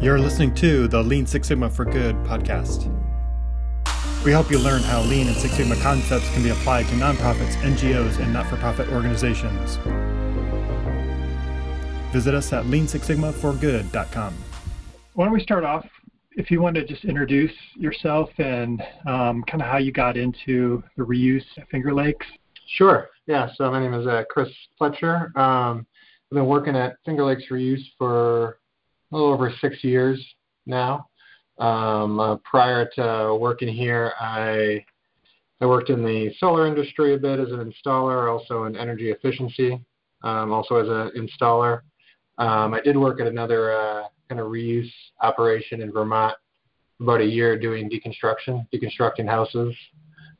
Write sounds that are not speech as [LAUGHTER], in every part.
You're listening to the Lean Six Sigma for Good podcast. We help you learn how Lean and Six Sigma concepts can be applied to nonprofits, NGOs, and not for profit organizations. Visit us at leansixsigmaforgood.com. Why don't we start off? If you want to just introduce yourself and um, kind of how you got into the reuse at Finger Lakes. Sure. Yeah. So my name is uh, Chris Pletcher. Um, I've been working at Finger Lakes Reuse for a little over six years now. Um, uh, prior to working here, I I worked in the solar industry a bit as an installer, also in energy efficiency, um, also as an installer. Um, I did work at another uh, kind of reuse operation in Vermont about a year doing deconstruction, deconstructing houses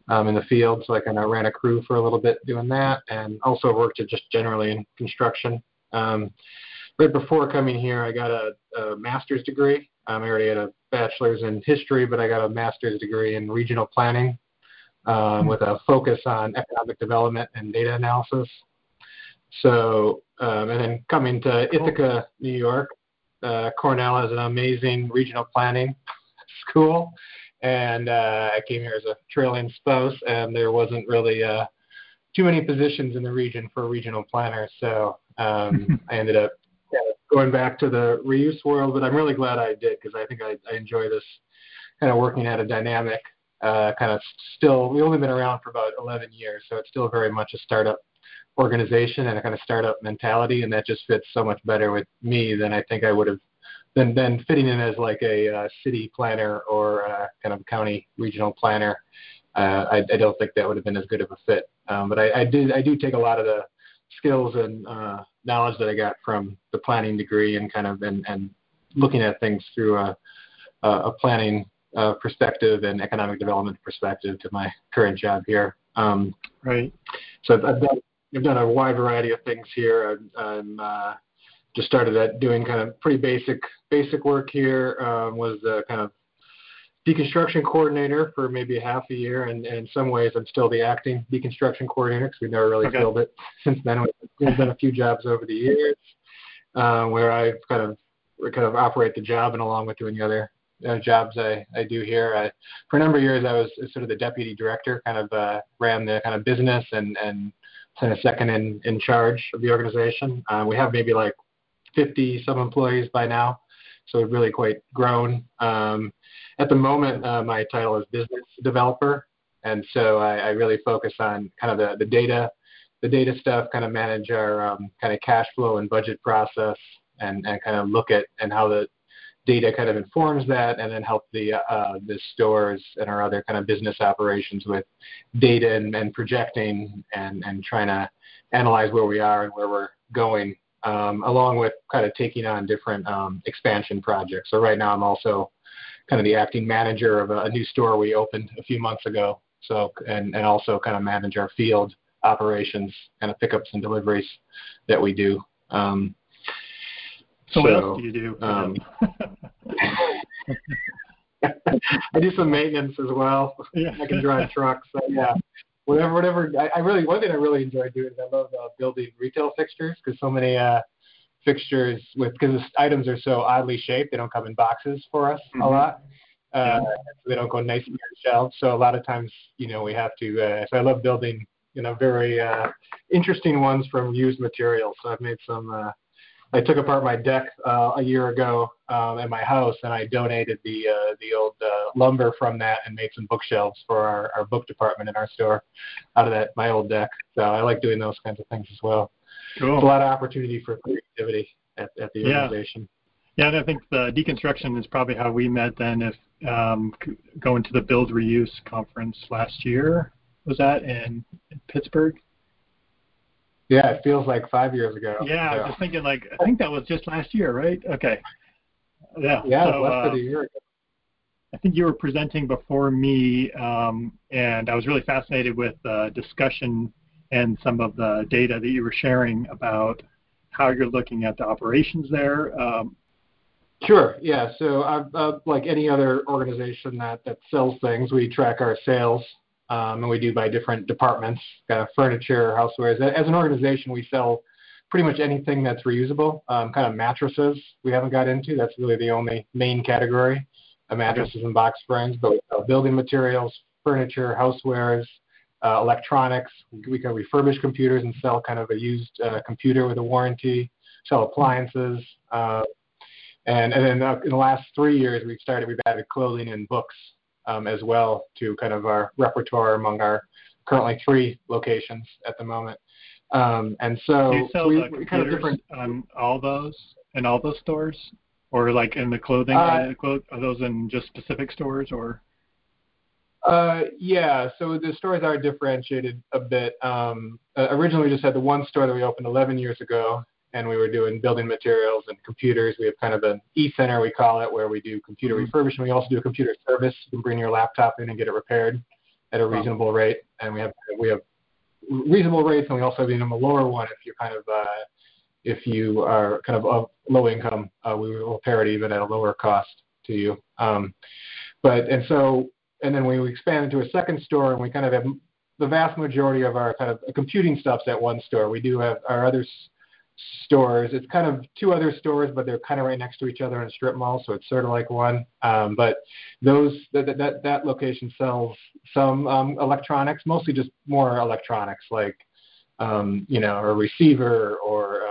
um, in the field. So I kind of ran a crew for a little bit doing that, and also worked at just generally in construction. Um, right before coming here, I got a, a master's degree. Um, I already had a bachelor's in history, but I got a master's degree in regional planning um, with a focus on economic development and data analysis. So, um, and then coming to Ithaca, New York, uh, Cornell has an amazing regional planning [LAUGHS] school, and uh, I came here as a trailing spouse, and there wasn't really uh, too many positions in the region for a regional planners, so um, [LAUGHS] I ended up going back to the reuse world, but I'm really glad I did because I think I, I enjoy this kind of working at a dynamic, uh, kind of still. We've only been around for about 11 years, so it's still very much a startup organization and a kind of startup mentality, and that just fits so much better with me than I think I would have than than fitting in as like a uh, city planner or uh, kind of county regional planner. Uh, I, I don't think that would have been as good of a fit. Um, but I, I did I do take a lot of the skills and uh, knowledge that I got from the planning degree and kind of and, and looking at things through a, a planning uh, perspective and economic development perspective to my current job here. Um, right. So I've done I've done a wide variety of things here. I'm, I'm uh, just started at doing kind of pretty basic basic work here. Um, was the kind of deconstruction coordinator for maybe half a year, and, and, in some ways I'm still the acting deconstruction coordinator because we've never really okay. filled it since then. There's been a few jobs over the years uh, where I've kind of kind of operate the job, and along with doing the other uh, jobs I, I do here, I, for a number of years I was sort of the deputy director, kind of uh, ran the kind of business and and kind of second in in charge of the organization. Uh, we have maybe like 50 some employees by now, so really quite grown. Um, at the moment, uh, my title is business developer, and so I, I really focus on kind of the, the data, the data stuff, kind of manage our um, kind of cash flow and budget process, and, and kind of look at and how the data kind of informs that, and then help the uh, the stores and our other kind of business operations with data and, and projecting and and trying to analyze where we are and where we're going um, along with kind of taking on different um, expansion projects. So right now I'm also kind of the acting manager of a, a new store we opened a few months ago. So and and also kind of manage our field operations, kind of pickups and deliveries that we do. Um, so, so, what else do you do? Um, [LAUGHS] [LAUGHS] I do some maintenance as well. Yeah. I can drive trucks. So yeah, whatever, whatever. I, I really one thing I really enjoy doing is I love uh, building retail fixtures because so many uh, fixtures with because the items are so oddly shaped. They don't come in boxes for us mm-hmm. a lot. Uh, yeah. They don't go nice on shelves. So a lot of times, you know, we have to. Uh, so I love building, you know, very uh, interesting ones from used materials. So I've made some. Uh, I took apart my deck uh, a year ago um, at my house, and I donated the uh, the old uh, lumber from that and made some bookshelves for our, our book department in our store out of that my old deck. So I like doing those kinds of things as well. Cool. There's a lot of opportunity for creativity at, at the yeah. organization. Yeah, and I think the deconstruction is probably how we met then. If um, going to the Build Reuse conference last year, was that in, in Pittsburgh? Yeah, it feels like five years ago. Yeah, yeah, I was just thinking like I think that was just last year, right? Okay. Yeah. Yeah, so, less uh, than a year ago. I think you were presenting before me, um, and I was really fascinated with the discussion and some of the data that you were sharing about how you're looking at the operations there. Um, Sure. Yeah. So, uh, uh, like any other organization that that sells things, we track our sales, um, and we do by different departments, kind of furniture, housewares. As an organization, we sell pretty much anything that's reusable. Um, kind of mattresses we haven't got into. That's really the only main category of mattresses and box springs. But uh, building materials, furniture, housewares, uh, electronics. We can refurbish computers and sell kind of a used uh, computer with a warranty. Sell appliances. Uh, and, and then uh, in the last three years, we've started, we've added clothing and books um, as well to kind of our repertoire among our currently three locations at the moment. Um, and so Do you sell we, the kind of different on all those in all those stores, or like in the clothing? Uh, are those in just specific stores, or? Uh, yeah, so the stores are differentiated a bit. Um, uh, originally, we just had the one store that we opened 11 years ago, and we were doing building materials and computers. We have kind of an e-center, we call it, where we do computer mm-hmm. refurbishment. We also do a computer service. You can bring your laptop in and get it repaired at a reasonable rate, and we have we have reasonable rates, and we also have even a lower one if you're kind of uh, if you are kind of of low income, uh, we will repair it even at a lower cost to you. Um, but and so and then we expand into a second store, and we kind of have the vast majority of our kind of computing stuff's at one store. We do have our other stores. It's kind of two other stores, but they're kind of right next to each other in a strip mall, so it's sort of like one. Um, but those that, that that location sells some um, electronics, mostly just more electronics like um, you know a receiver or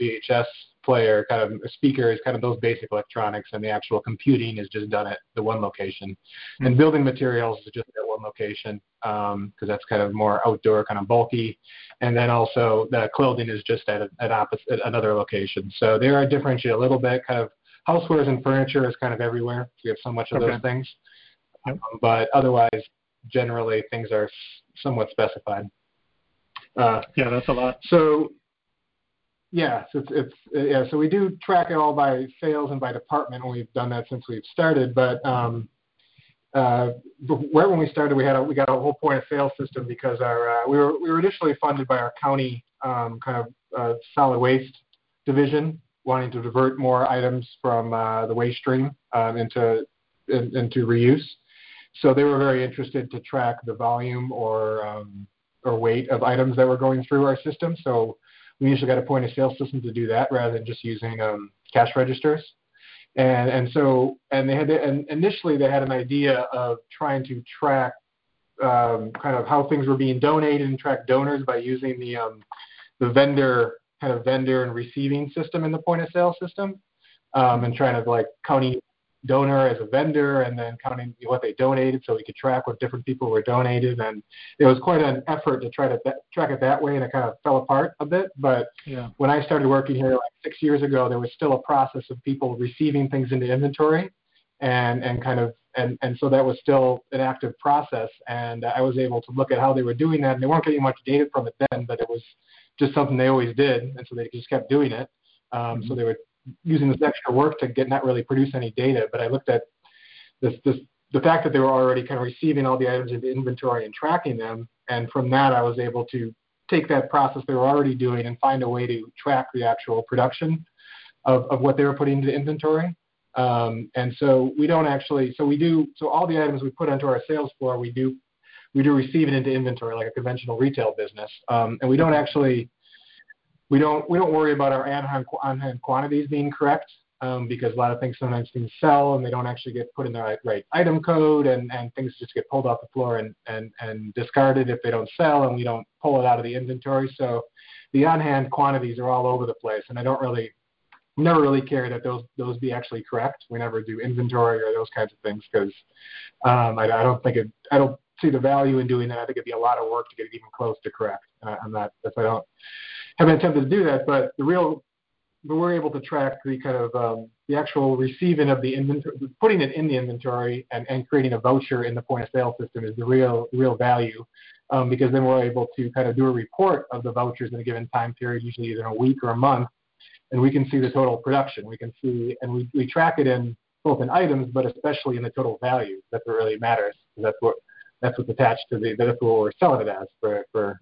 know VHS player, kind of speakers, kind of those basic electronics, and the actual computing is just done at the one location. Mm-hmm. And building materials is just at one location because um, that's kind of more outdoor, kind of bulky. And then also the clothing is just at, a, at opposite another location. So they are differentiated a little bit. Kind of housewares and furniture is kind of everywhere. We have so much of okay. those things. Um, but otherwise, generally things are somewhat specified. Uh, yeah, that's a lot. So yeah, so it's, it's yeah. So we do track it all by sales and by department, and we've done that since we've started. But um, uh, when we started, we had a, we got a whole point of sale system because our uh, we were we were initially funded by our county um, kind of uh, solid waste division, wanting to divert more items from uh, the waste stream um, into in, into reuse. So they were very interested to track the volume or um, or weight of items that were going through our system. So we usually got a point of sale system to do that rather than just using um, cash registers. And and so and they had to, and initially they had an idea of trying to track um, kind of how things were being donated and track donors by using the um, the vendor kind of vendor and receiving system in the point of sale system, um, and trying to like counting donor as a vendor and then counting what they donated so we could track what different people were donated and it was quite an effort to try to th- track it that way and it kind of fell apart a bit but yeah. when i started working here like six years ago there was still a process of people receiving things into inventory and and kind of and and so that was still an active process and i was able to look at how they were doing that and they weren't getting much data from it then but it was just something they always did and so they just kept doing it um, mm-hmm. so they would using this extra work to get not really produce any data. But I looked at this, this the fact that they were already kind of receiving all the items into inventory and tracking them, and from that I was able to take that process they were already doing and find a way to track the actual production of, of what they were putting into inventory. Um, and so we don't actually, so we do, so all the items we put onto our sales floor, we do, we do receive it into inventory like a conventional retail business. Um, and we don't actually we don't we don't worry about our on-hand, quantities being correct um, because a lot of things sometimes things sell and they don't actually get put in the right, right item code and, and things just get pulled off the floor and, and, and discarded if they don't sell and we don't pull it out of the inventory. So the on-hand quantities are all over the place and I don't really never really care that those those be actually correct. We never do inventory or those kinds of things because um, I, I don't think it I don't see the value in doing that. I think it'd be a lot of work to get it even close to correct. Uh, I'm not if I don't haven't attempted to do that, but the real but we're able to track the kind of um, the actual receiving of the inventory, putting it in the inventory, and, and creating a voucher in the point of sale system is the real real value, um, because then we're able to kind of do a report of the vouchers in a given time period, usually either a week or a month, and we can see the total production. We can see and we, we track it in both in items, but especially in the total value. That's what really matters. That's what that's what's attached to the that's what we're selling it as for for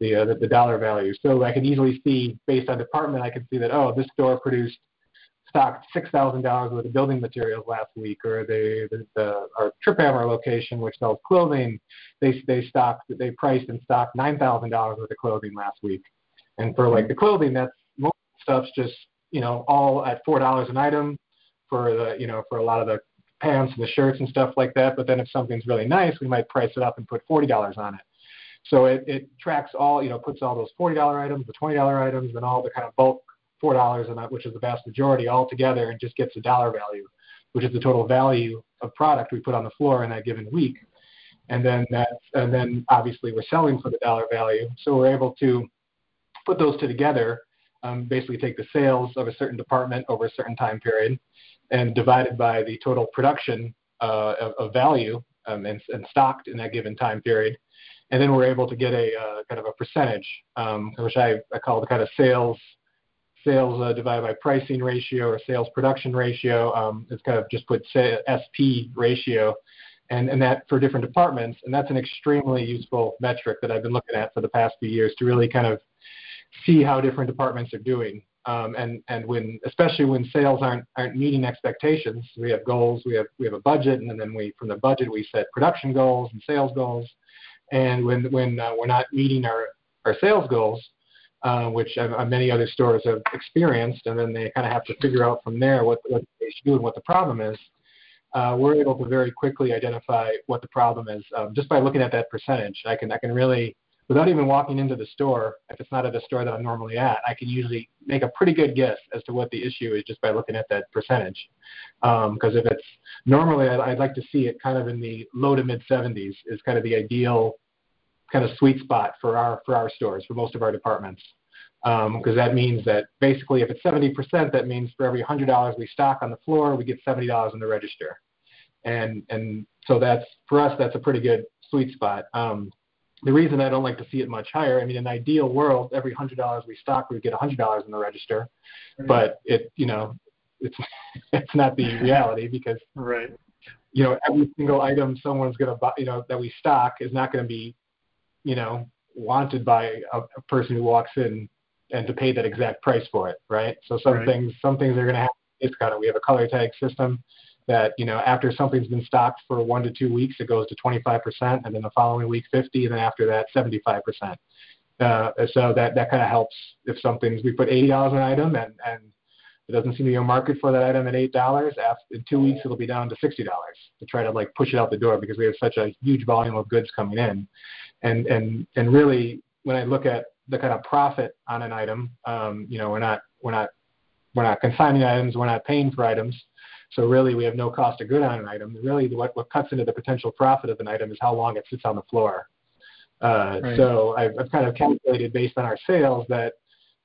the, uh, the, the dollar value. So I can easily see based on department, I can see that oh, this store produced stocked six thousand dollars worth of building materials last week, or they the, the our Triphammer location, which sells clothing, they they stocked they priced and stocked nine thousand dollars worth of clothing last week. And for like the clothing, that's most stuff's just you know all at four dollars an item for the you know for a lot of the pants and the shirts and stuff like that. But then if something's really nice, we might price it up and put forty dollars on it. So it, it tracks all you know puts all those forty dollar items, the twenty dollar items, and all the kind of bulk four dollars and that which is the vast majority all together and just gets a dollar value, which is the total value of product we put on the floor in that given week. And then that and then obviously we're selling for the dollar value. So we're able to put those two together, um, basically take the sales of a certain department over a certain time period and divided by the total production uh, of, of, value um, and, and, stocked in that given time period. And then we're able to get a uh, kind of a percentage, um, which I, I call the kind of sales sales uh, divided by pricing ratio or sales production ratio. Um, it's kind of just put SP ratio, and, and that for different departments. And that's an extremely useful metric that I've been looking at for the past few years to really kind of see how different departments are doing. Um, and and when especially when sales aren't aren't meeting expectations, we have goals, we have we have a budget, and then we from the budget we set production goals and sales goals. And when when uh, we're not meeting our our sales goals, uh, which uh, many other stores have experienced, and then they kind of have to figure out from there what what they should do and what the problem is. Uh, we're able to very quickly identify what the problem is um, just by looking at that percentage. I can I can really without even walking into the store, if it's not at a store that I'm normally at, I can usually make a pretty good guess as to what the issue is just by looking at that percentage. Because um, if it's normally, I'd, I'd like to see it kind of in the low to mid 70s is kind of the ideal kind of sweet spot for our for our stores for most of our departments. Because um, that means that basically, if it's 70%, that means for every $100 we stock on the floor, we get $70 in the register. And and so that's for us, that's a pretty good sweet spot. Um, the reason I don't like to see it much higher, I mean, in an ideal world, every hundred dollars we stock, we get a hundred dollars in the register, right. but it, you know, it's [LAUGHS] it's not the reality because right, you know, every single item someone's gonna buy, you know, that we stock is not going to be, you know, wanted by a, a person who walks in and to pay that exact price for it, right? So some right. things, some things are going to have discounted. We have a color tag system that you know after something's been stocked for one to two weeks, it goes to 25%, and then the following week 50, and then after that 75%. Uh, so that that kind of helps if something's we put $80 on an item and and it doesn't seem to be a market for that item at eight dollars. In two weeks, it'll be down to sixty dollars to try to like push it out the door because we have such a huge volume of goods coming in, and and and really when I look at the kind of profit on an item, um, you know, we're not we're not we're not consigning items, we're not paying for items. So really, we have no cost of good on an item. Really, what, what cuts into the potential profit of an item is how long it sits on the floor. Uh, right. So I've, I've kind of calculated based on our sales that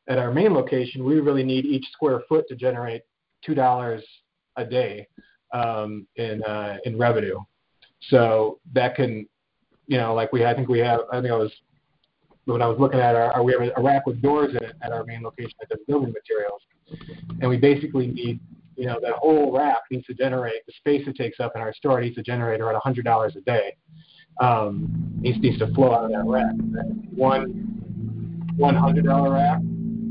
at our main location, we really need each square foot to generate two dollars a day um, in uh, in revenue. So that can, you know, like we I think we have I think I was when I was looking at our, our we have a rack with doors in it at our main location that does building materials, and we basically need you know, that whole rack needs to generate the space it takes up in our store needs to generate around hundred dollars a day. Um, needs needs to flow out of that rack. One one hundred dollar rack,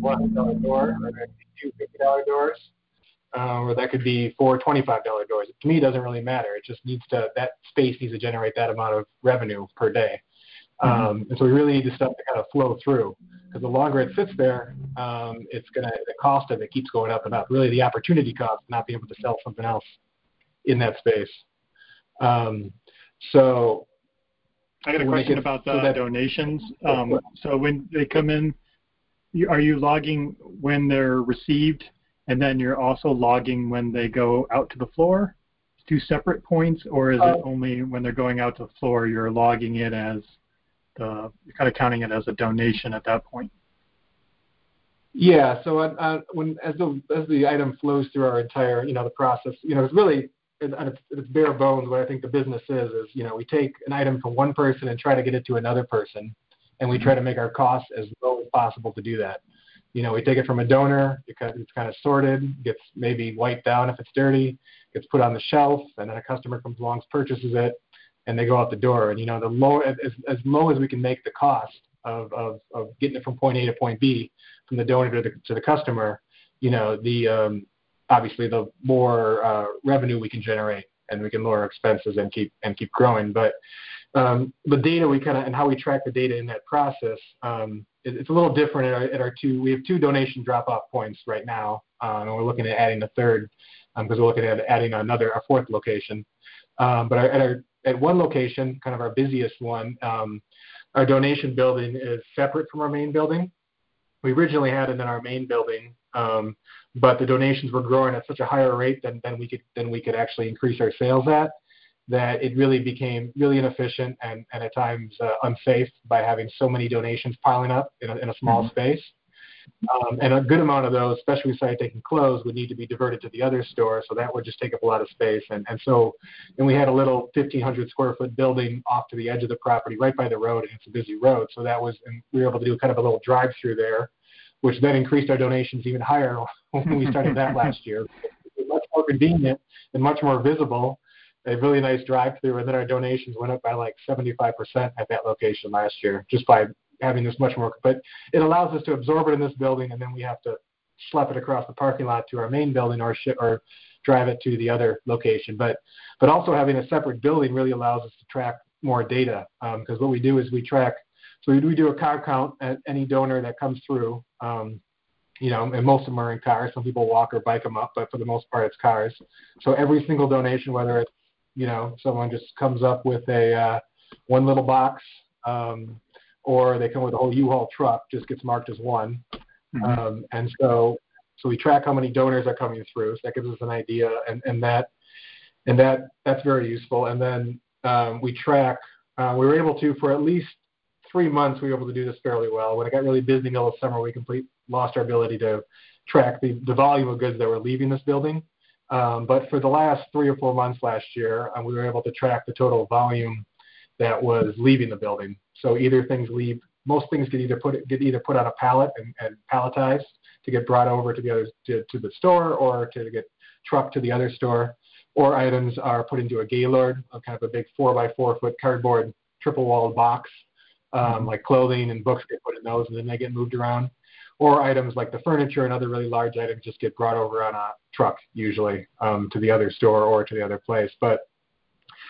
one hundred dollar door, or two fifty dollar doors, uh, or that could be four twenty five dollar doors. To me, it doesn't really matter. It just needs to that space needs to generate that amount of revenue per day. Mm-hmm. Um, and so we really need the stuff to kind of flow through because the longer it sits there, um, it's gonna the cost of it keeps going up and up. Really, the opportunity cost of not being able to sell something else in that space. Um, so I got a question about the so that, donations. Um, so when they come in, are you logging when they're received, and then you're also logging when they go out to the floor? Two separate points, or is uh, it only when they're going out to the floor you're logging it as you're kind of counting it as a donation at that point. Yeah. So uh, uh, when as the as the item flows through our entire you know the process, you know it's really it's, it's bare bones. What I think the business is is you know we take an item from one person and try to get it to another person, and we try to make our costs as low as possible to do that. You know, we take it from a donor because it's kind of sorted, gets maybe wiped down if it's dirty, gets put on the shelf, and then a customer comes along, purchases it, and they go out the door. And you know, the low as, as low as we can make the cost of, of, of getting it from point A to point B from the donor to the, to the customer, you know, the um, obviously the more uh, revenue we can generate and we can lower expenses and keep and keep growing. But um, the data we kind of and how we track the data in that process, um, it, it's a little different at our, at our, two. We have two donation drop-off points right now, uh, and we're looking at adding a third because um, we're looking at adding another a fourth location. Um, but our, at our at one location, kind of our busiest one, um, our donation building is separate from our main building. We originally had it in our main building, um, but the donations were growing at such a higher rate than, than we could than we could actually increase our sales at that it really became really inefficient and, and at times uh, unsafe by having so many donations piling up in a, in a small mm-hmm. space. Um, and a good amount of those, especially started taking clothes, would need to be diverted to the other store, so that would just take up a lot of space. And, and so, and we had a little 1,500 square foot building off to the edge of the property, right by the road, and it's a busy road. So that was, and we were able to do kind of a little drive through there, which then increased our donations even higher [LAUGHS] when we started that last year. Much more convenient and much more visible. A really nice drive through, and then our donations went up by like 75% at that location last year, just by having this much more, but it allows us to absorb it in this building, and then we have to schlep it across the parking lot to our main building or ship or drive it to the other location. But but also having a separate building really allows us to track more data because um, what we do is we track. So we, we do a car count at any donor that comes through. Um, you know, and most of them are in cars. Some people walk or bike them up, but for the most part, it's cars. So every single donation, whether it's you know someone just comes up with a uh, one little box um, or they come with a whole U-Haul truck, just gets marked as one. Mm-hmm. Um, and so, so we track how many donors are coming through. So that gives us an idea, and, and that and that that's very useful. And then um, we track. Uh, we were able to for at least three months. We were able to do this fairly well. When it got really busy in the middle of summer, we complete lost our ability to track the, the volume of goods that were leaving this building. Um, but for the last three or four months last year, um, we were able to track the total volume that was leaving the building. So either things leave, most things get either put get either put on a pallet and, and palletized to get brought over to the other to, to the store or to get trucked to the other store, or items are put into a gaylord, a kind of a big four by four foot cardboard triple walled box, um, mm-hmm. like clothing and books get put in those, and then they get moved around. Or items like the furniture and other really large items just get brought over on a truck, usually um, to the other store or to the other place. But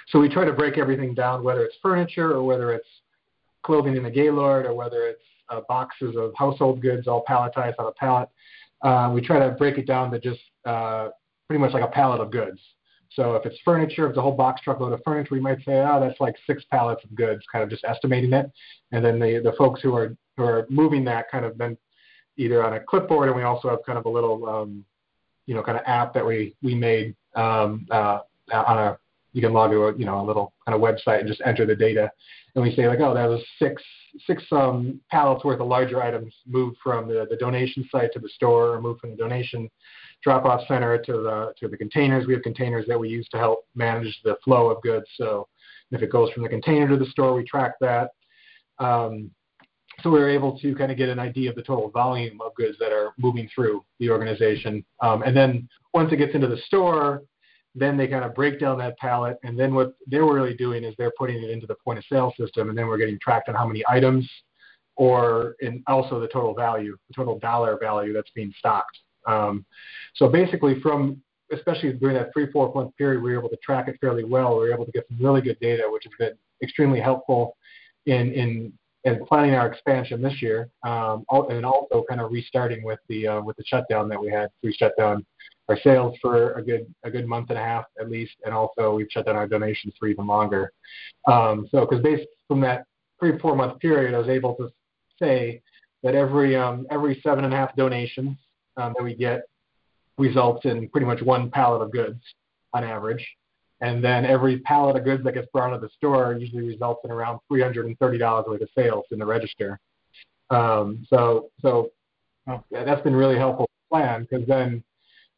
so we try to break everything down, whether it's furniture or whether it's clothing in a gaylord or whether it's uh, boxes of household goods all palletized on a pallet. Uh, we try to break it down to just uh, pretty much like a pallet of goods. So if it's furniture, if it's a whole box truckload of furniture, we might say, oh, that's like six pallets of goods, kind of just estimating it. And then the, the folks who are who are moving that kind of then either on a clipboard, and we also have kind of a little, um, you know, kind of app that we we made um, uh, on a you can log to a you know a little kind of website and just enter the data, and we say like, oh, that was six six um, pallets worth of larger items moved from the, the donation site to the store, or moved from the donation drop-off center to the to the containers. We have containers that we use to help manage the flow of goods. So if it goes from the container to the store, we track that. Um, so we are able to kind of get an idea of the total volume of goods that are moving through the organization. Um, and then once it gets into the store, then they kind of break down that pallet, and then what they're really doing is they're putting it into the point of sale system, and then we're getting tracked on how many items, or and also the total value, the total dollar value that's being stocked. Um, so basically, from especially during that three four month period, we were able to track it fairly well. We were able to get some really good data, which has been extremely helpful in in in planning our expansion this year, um, and also kind of restarting with the uh, with the shutdown that we had. We shut down our sales for a good a good month and a half at least, and also we've shut down our donations for even longer. Um, so, because based from that three four month period, I was able to say that every um, every seven and a half donations um, that we get results in pretty much one pallet of goods on average, and then every pallet of goods that gets brought to the store usually results in around three hundred and thirty dollars worth of sales in the register. Um, so so yeah, that's been really helpful plan because then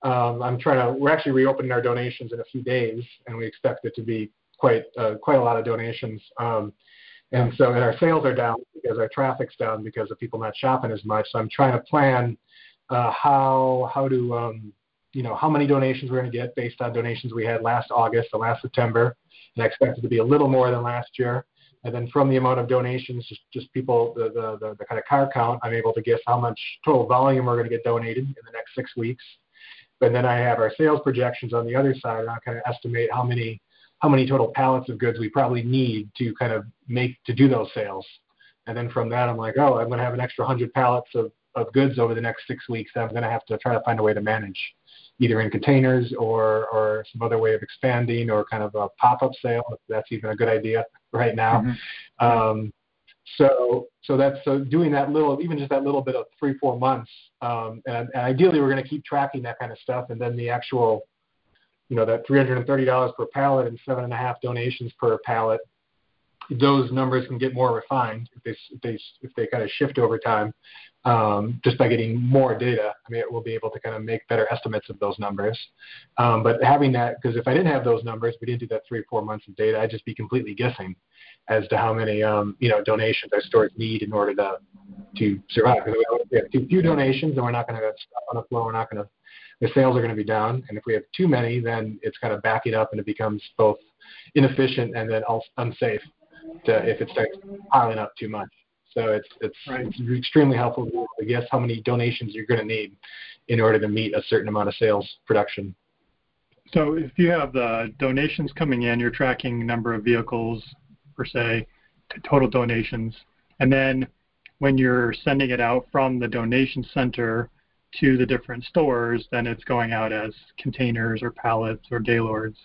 um, I'm trying to. We're actually reopening our donations in a few days, and we expect it to be quite uh, quite a lot of donations. Um, and so, and our sales are down because our traffic's down because of people not shopping as much. So I'm trying to plan uh, how how to um, you know how many donations we're going to get based on donations we had last August and last September, and I expect it to be a little more than last year. And then from the amount of donations, just, just people, the, the, the, the kind of car count, I'm able to guess how much total volume we're going to get donated in the next six weeks. And then I have our sales projections on the other side, and I kind of estimate how many how many total pallets of goods we probably need to kind of make to do those sales. And then from that, I'm like, oh, I'm going to have an extra 100 pallets of, of goods over the next six weeks that I'm going to have to try to find a way to manage, either in containers or, or some other way of expanding or kind of a pop up sale, if that's even a good idea right now. Mm-hmm. Um, so so that's so doing that little, even just that little bit of three four months, um, and, and ideally we're going to keep tracking that kind of stuff, and then the actual, you know, that three hundred and thirty dollars per pallet and seven and a half donations per pallet those numbers can get more refined if they if they if they kind of shift over time, um, just by getting more data. I mean, we'll be able to kind of make better estimates of those numbers. Um, but having that, because if I didn't have those numbers, we didn't do that three or four months of data, I'd just be completely guessing as to how many um, you know donations our stores need in order to to survive. Because if we have too few donations, then we're not going to have stuff on the floor. We're not going to the sales are going to be down. And if we have too many, then it's kind of backing up and it becomes both inefficient and then also unsafe to, if it starts piling up too much. So it's it's, right. it's extremely helpful to guess how many donations you're going to need in order to meet a certain amount of sales production. So if you have the donations coming in, you're tracking number of vehicles per se, total donations, and then when you're sending it out from the donation center to the different stores, then it's going out as containers or pallets or gaylords.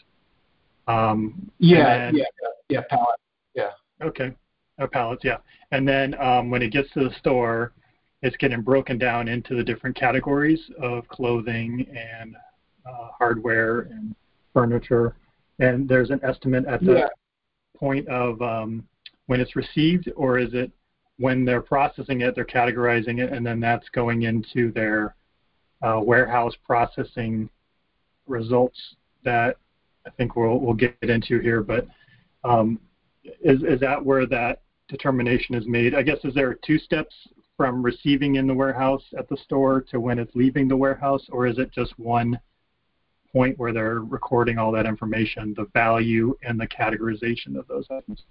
Um, yeah, then, yeah, yeah, pallets. Yeah. Okay. Or pallets, yeah. And then um, when it gets to the store, it's getting broken down into the different categories of clothing and uh, hardware and furniture. And there's an estimate at the yeah. point of um, when it's received, or is it when they're processing it, they're categorizing it, and then that's going into their uh, warehouse processing results that I think we'll we'll get into here. But um, is, is that where that determination is made? I guess is there two steps from receiving in the warehouse at the store to when it's leaving the warehouse, or is it just one point where they're recording all that information, the value and the categorization of those items?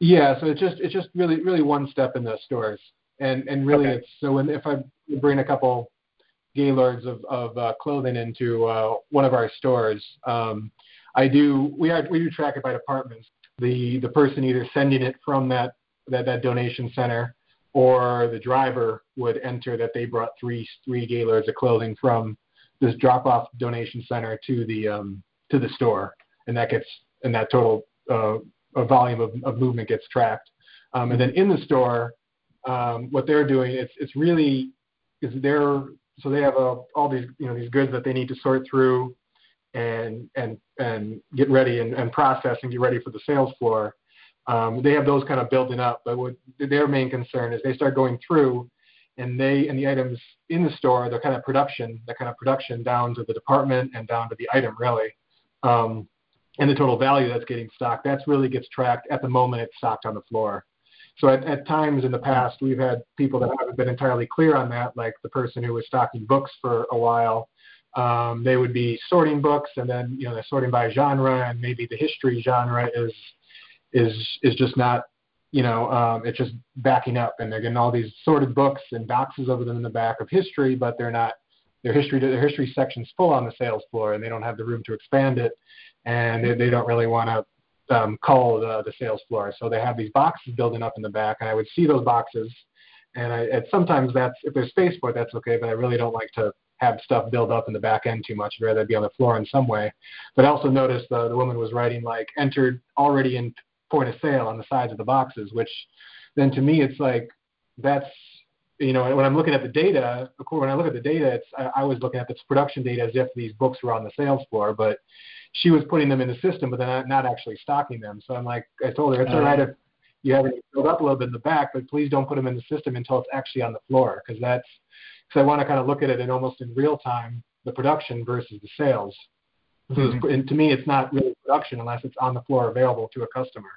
Yeah, so it's just it's just really really one step in the stores, and and really okay. it's so when if I bring a couple gaylords of of uh, clothing into uh, one of our stores, um, I do we are we do track it by departments. The the person either sending it from that that, that donation center or the driver would enter that they brought three three gaylords of clothing from this drop off donation center to the um, to the store, and that gets and that total uh, volume of, of movement gets tracked. Um, and then in the store, um, what they're doing it's it's really is they're so they have uh, all these you know these goods that they need to sort through and and and get ready and, and process and get ready for the sales floor. Um, they have those kind of building up, but what their main concern is they start going through, and they and the items in the store, the kind of production, the kind of production down to the department and down to the item really, um, and the total value that's getting stocked. That's really gets tracked at the moment it's stocked on the floor. So at, at times in the past, we've had people that haven't been entirely clear on that, like the person who was stocking books for a while um, they would be sorting books, and then you know they're sorting by genre, and maybe the history genre is is is just not you know um, it's just backing up, and they're getting all these sorted books and boxes of them in the back of history, but they're not their history their history section's full on the sales floor, and they don't have the room to expand it, and they, they don't really want to um, call the, the sales floor, so they have these boxes building up in the back, and I would see those boxes. And, I, and sometimes that's if there's space for it, that's okay. But I really don't like to have stuff build up in the back end too much. I'd rather be on the floor in some way. But I also noticed the, the woman was writing like entered already in point of sale on the sides of the boxes, which then to me it's like that's you know when I'm looking at the data, of course when I look at the data, it's I, I was looking at this production data as if these books were on the sales floor, but she was putting them in the system, but then not, not actually stocking them. So I'm like, I told her it's all right if you have it build up a little bit in the back, but please don't put them in the system until it's actually on the floor because that's because I want to kind of look at it in almost in real time, the production versus the sales. Mm-hmm. And to me, it's not really production unless it's on the floor available to a customer.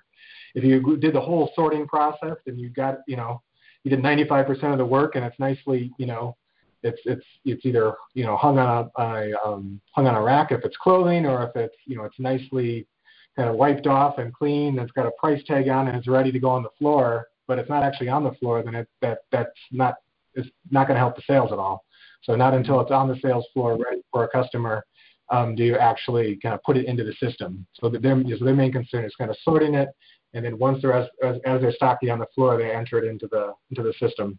If you did the whole sorting process and you got, you know, you did 95% of the work and it's nicely, you know, it's it's it's either you know hung on a, a um, hung on a rack if it's clothing or if it's you know it's nicely kind of wiped off and clean. It's got a price tag on and it's ready to go on the floor, but it's not actually on the floor. Then it, that that's not is not going to help the sales at all. So not until it's on the sales floor ready for a customer um, do you actually kind of put it into the system? So that their, so their main concern is kind of sorting it, and then once they're as, as, as they're stocking on the floor, they enter it into the into the system.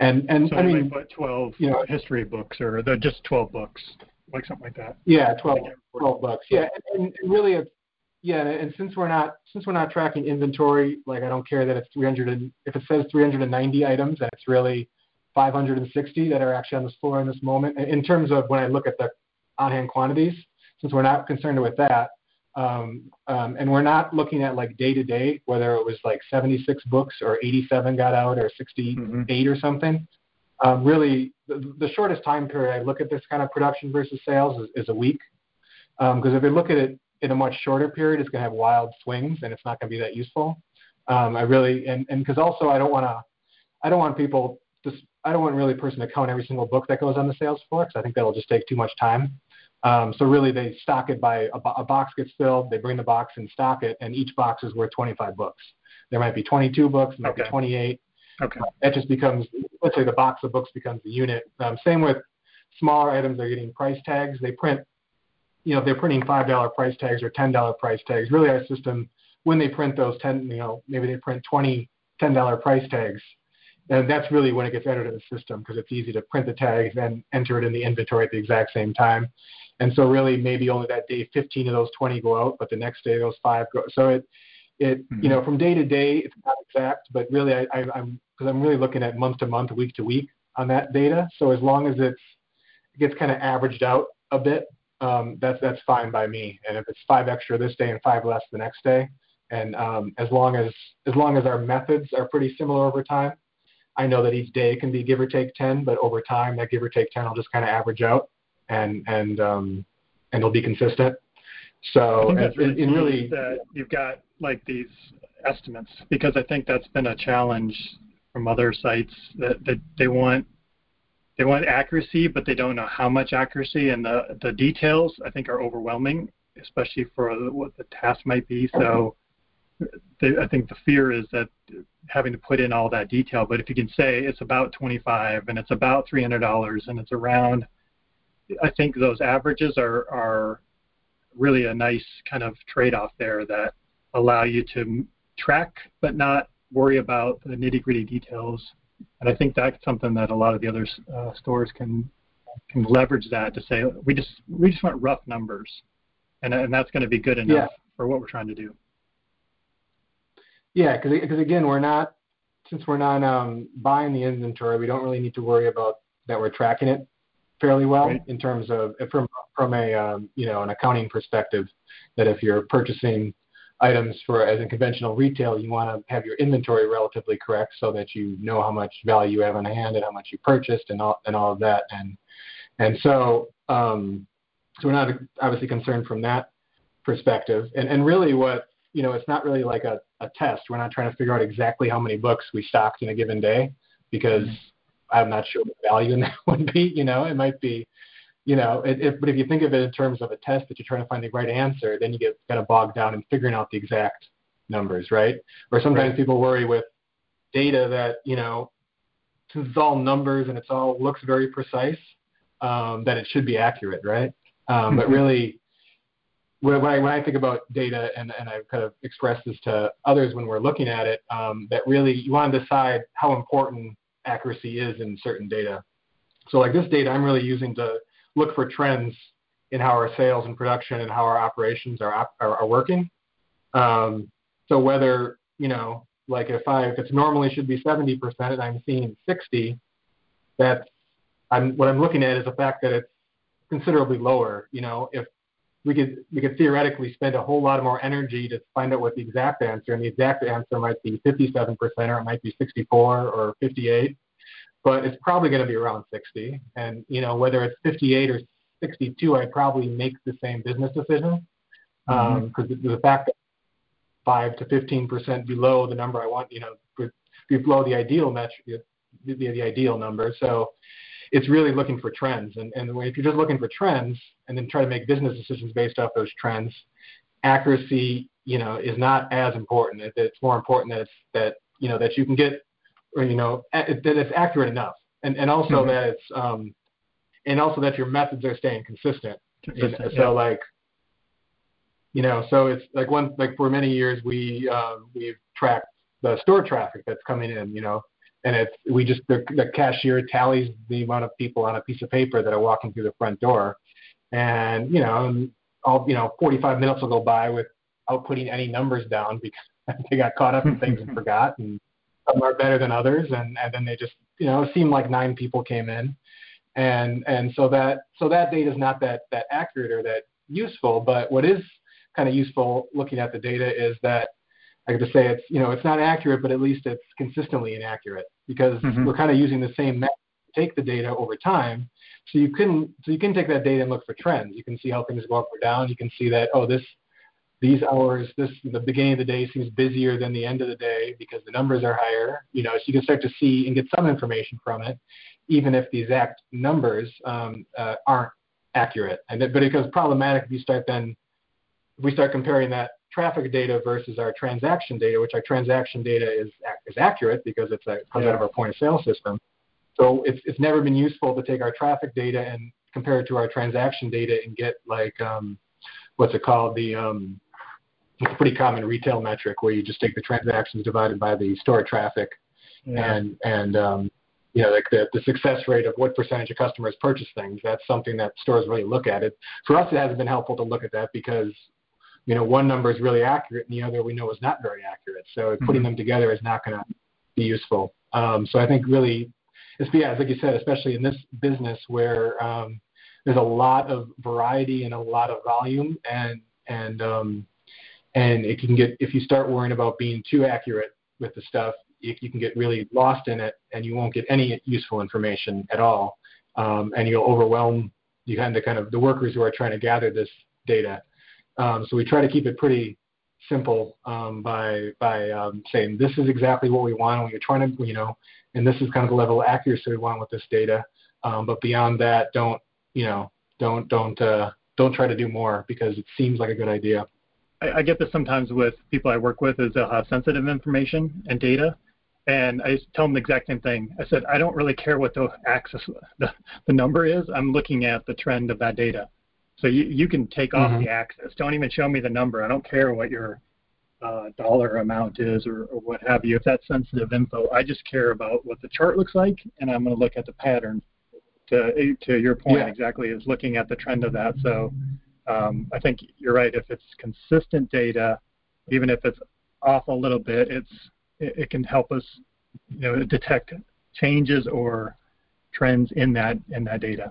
And and so I mean, put 12 you know, history books or the just 12 books, like something like that. Yeah, 12, 12 books. Yeah, and, and really, it's, yeah, and since we're not since we're not tracking inventory, like I don't care that it's 300 and if it says 390 items and it's really 560 that are actually on the floor in this moment. In terms of when I look at the on-hand quantities, since we're not concerned with that, um, um, and we're not looking at like day to day, whether it was like 76 books or 87 got out or 68 mm-hmm. or something. Um, really, the, the, shortest time period I look at this kind of production versus sales is, is a week. Because um, if you look at it in a much shorter period, it's going to have wild swings and it's not going to be that useful. Um, I really and and because also I don't want to, I don't want people just I don't want really a person to count every single book that goes on the sales floor because I think that'll just take too much time. Um, so really, they stock it by a, a, box gets filled, they bring the box and stock it, and each box is worth 25 books. There might be 22 books, there might okay. be 28. Okay. Uh, that just becomes, let's say, the box of books becomes the unit. Um, same with smaller items; they're getting price tags. They print, you know, they're printing five dollar price tags or ten dollar price tags. Really, our system, when they print those 10, you know, maybe they print 20 ten dollar price tags and that's really when it gets entered in the system because it's easy to print the tags and enter it in the inventory at the exact same time. And so really maybe only that day 15 of those 20 go out, but the next day those five go. So it, it mm-hmm. you know, from day to day, it's not exact, but really I, I, I'm, because I'm really looking at month to month, week to week on that data. So as long as it's, it gets kind of averaged out a bit, um, that's, that's fine by me. And if it's five extra this day and five less the next day, and um, as long as as long as our methods are pretty similar over time, I know that each day it can be give or take 10, but over time that give or take 10 will just kind of average out and and um, and it'll be consistent. So I really, in really that you've got like these estimates because I think that's been a challenge from other sites that, that they want they want accuracy but they don't know how much accuracy and the the details I think are overwhelming especially for what the task might be so they, I think the fear is that having to put in all that detail. But if you can say it's about 25 and it's about $300 and it's around, I think those averages are are really a nice kind of trade-off there that allow you to track but not worry about the nitty-gritty details. And I think that's something that a lot of the other uh, stores can can leverage that to say we just we just want rough numbers, and and that's going to be good enough yeah. for what we're trying to do. Yeah, because again, we're not since we're not um, buying the inventory, we don't really need to worry about that we're tracking it fairly well right. in terms of from from a um, you know an accounting perspective. That if you're purchasing items for as in conventional retail, you want to have your inventory relatively correct so that you know how much value you have on hand and how much you purchased and all and all of that. And and so um, so we're not obviously concerned from that perspective. And and really what you know, it's not really like a, a test. We're not trying to figure out exactly how many books we stocked in a given day because mm-hmm. I'm not sure what value in that [LAUGHS] would be. You know, it might be, you know, it, it, but if you think of it in terms of a test that you're trying to find the right answer, then you get kind of bogged down in figuring out the exact numbers, right? Or sometimes right. people worry with data that, you know, since it's all numbers and it's all looks very precise, um, that it should be accurate, right? Um, mm-hmm. But really, when I, when I think about data, and, and I've kind of expressed this to others when we're looking at it, um, that really you want to decide how important accuracy is in certain data. So, like this data, I'm really using to look for trends in how our sales and production and how our operations are are, are working. Um, so whether you know, like if I if it's normally should be 70% and I'm seeing 60, that's I'm what I'm looking at is the fact that it's considerably lower. You know, if we could we could theoretically spend a whole lot more energy to find out what the exact answer, and the exact answer might be 57% or it might be 64 or 58, but it's probably going to be around 60. And you know whether it's 58 or 62, I probably make the same business decision because mm-hmm. um, the fact that five to 15% below the number I want, you know, below the ideal metric, the, the, the ideal number. So it's really looking for trends. And, and if you're just looking for trends and then try to make business decisions based off those trends, accuracy, you know, is not as important. It's more important that it's, that you know that you can get, or you know, that it's accurate enough, and and also mm-hmm. that it's um, and also that your methods are staying consistent. Consistent, so yeah. like you know, so it's like one like for many years we uh, we've tracked the store traffic that's coming in, you know, and it's we just the, the cashier tallies the amount of people on a piece of paper that are walking through the front door, and you know, and all you know, 45 minutes will go by without putting any numbers down because [LAUGHS] they got caught up in things and [LAUGHS] forgot, and some are better than others, and and then they just you know, it seemed like nine people came in, and and so that so that data is not that that accurate or that useful, but what is kind of useful looking at the data is that I have to say it's you know it's not accurate, but at least it's consistently inaccurate because mm-hmm. we're kind of using the same method to take the data over time. So you can so you can take that data and look for trends. You can see how things go up or down. You can see that oh this these hours this the beginning of the day seems busier than the end of the day because the numbers are higher. You know so you can start to see and get some information from it, even if the exact numbers um, uh, aren't accurate. And but it becomes problematic if you start then if we start comparing that traffic data versus our transaction data, which our transaction data is is accurate because it's a, comes yeah. out of our point of sale system. So it's it's never been useful to take our traffic data and compare it to our transaction data and get like um, what's it called the um, it's a pretty common retail metric where you just take the transactions divided by the store traffic yeah. and and um, you know like the, the success rate of what percentage of customers purchase things that's something that stores really look at it for us it hasn't been helpful to look at that because you know, one number is really accurate and the other we know is not very accurate. So mm-hmm. putting them together is not going to be useful. Um, so I think really, it's yeah, like you said, especially in this business where um, there's a lot of variety and a lot of volume, and and um, and it can get if you start worrying about being too accurate with the stuff, you, you can get really lost in it, and you won't get any useful information at all, um, and you'll overwhelm you kind of kind of the workers who are trying to gather this data um, so we try to keep it pretty simple um, by by um, saying this is exactly what we want, we're trying to you know, and this is kind of the level of accuracy we want with this data. Um, but beyond that, don't you know, don't don't uh, don't try to do more because it seems like a good idea. I, I get this sometimes with people I work with is they'll have sensitive information and data, and I tell them the exact same thing. I said I don't really care what the axis the, the number is. I'm looking at the trend of that data. So you, you can take off mm-hmm. the axis. Don't even show me the number. I don't care what your uh, dollar amount is or, or what have you. If that's sensitive info, I just care about what the chart looks like, and I'm going to look at the pattern. To to your point, yeah. exactly is looking at the trend of that. So um, I think you're right. If it's consistent data, even if it's off a little bit, it's it, it can help us, you know, detect changes or trends in that in that data.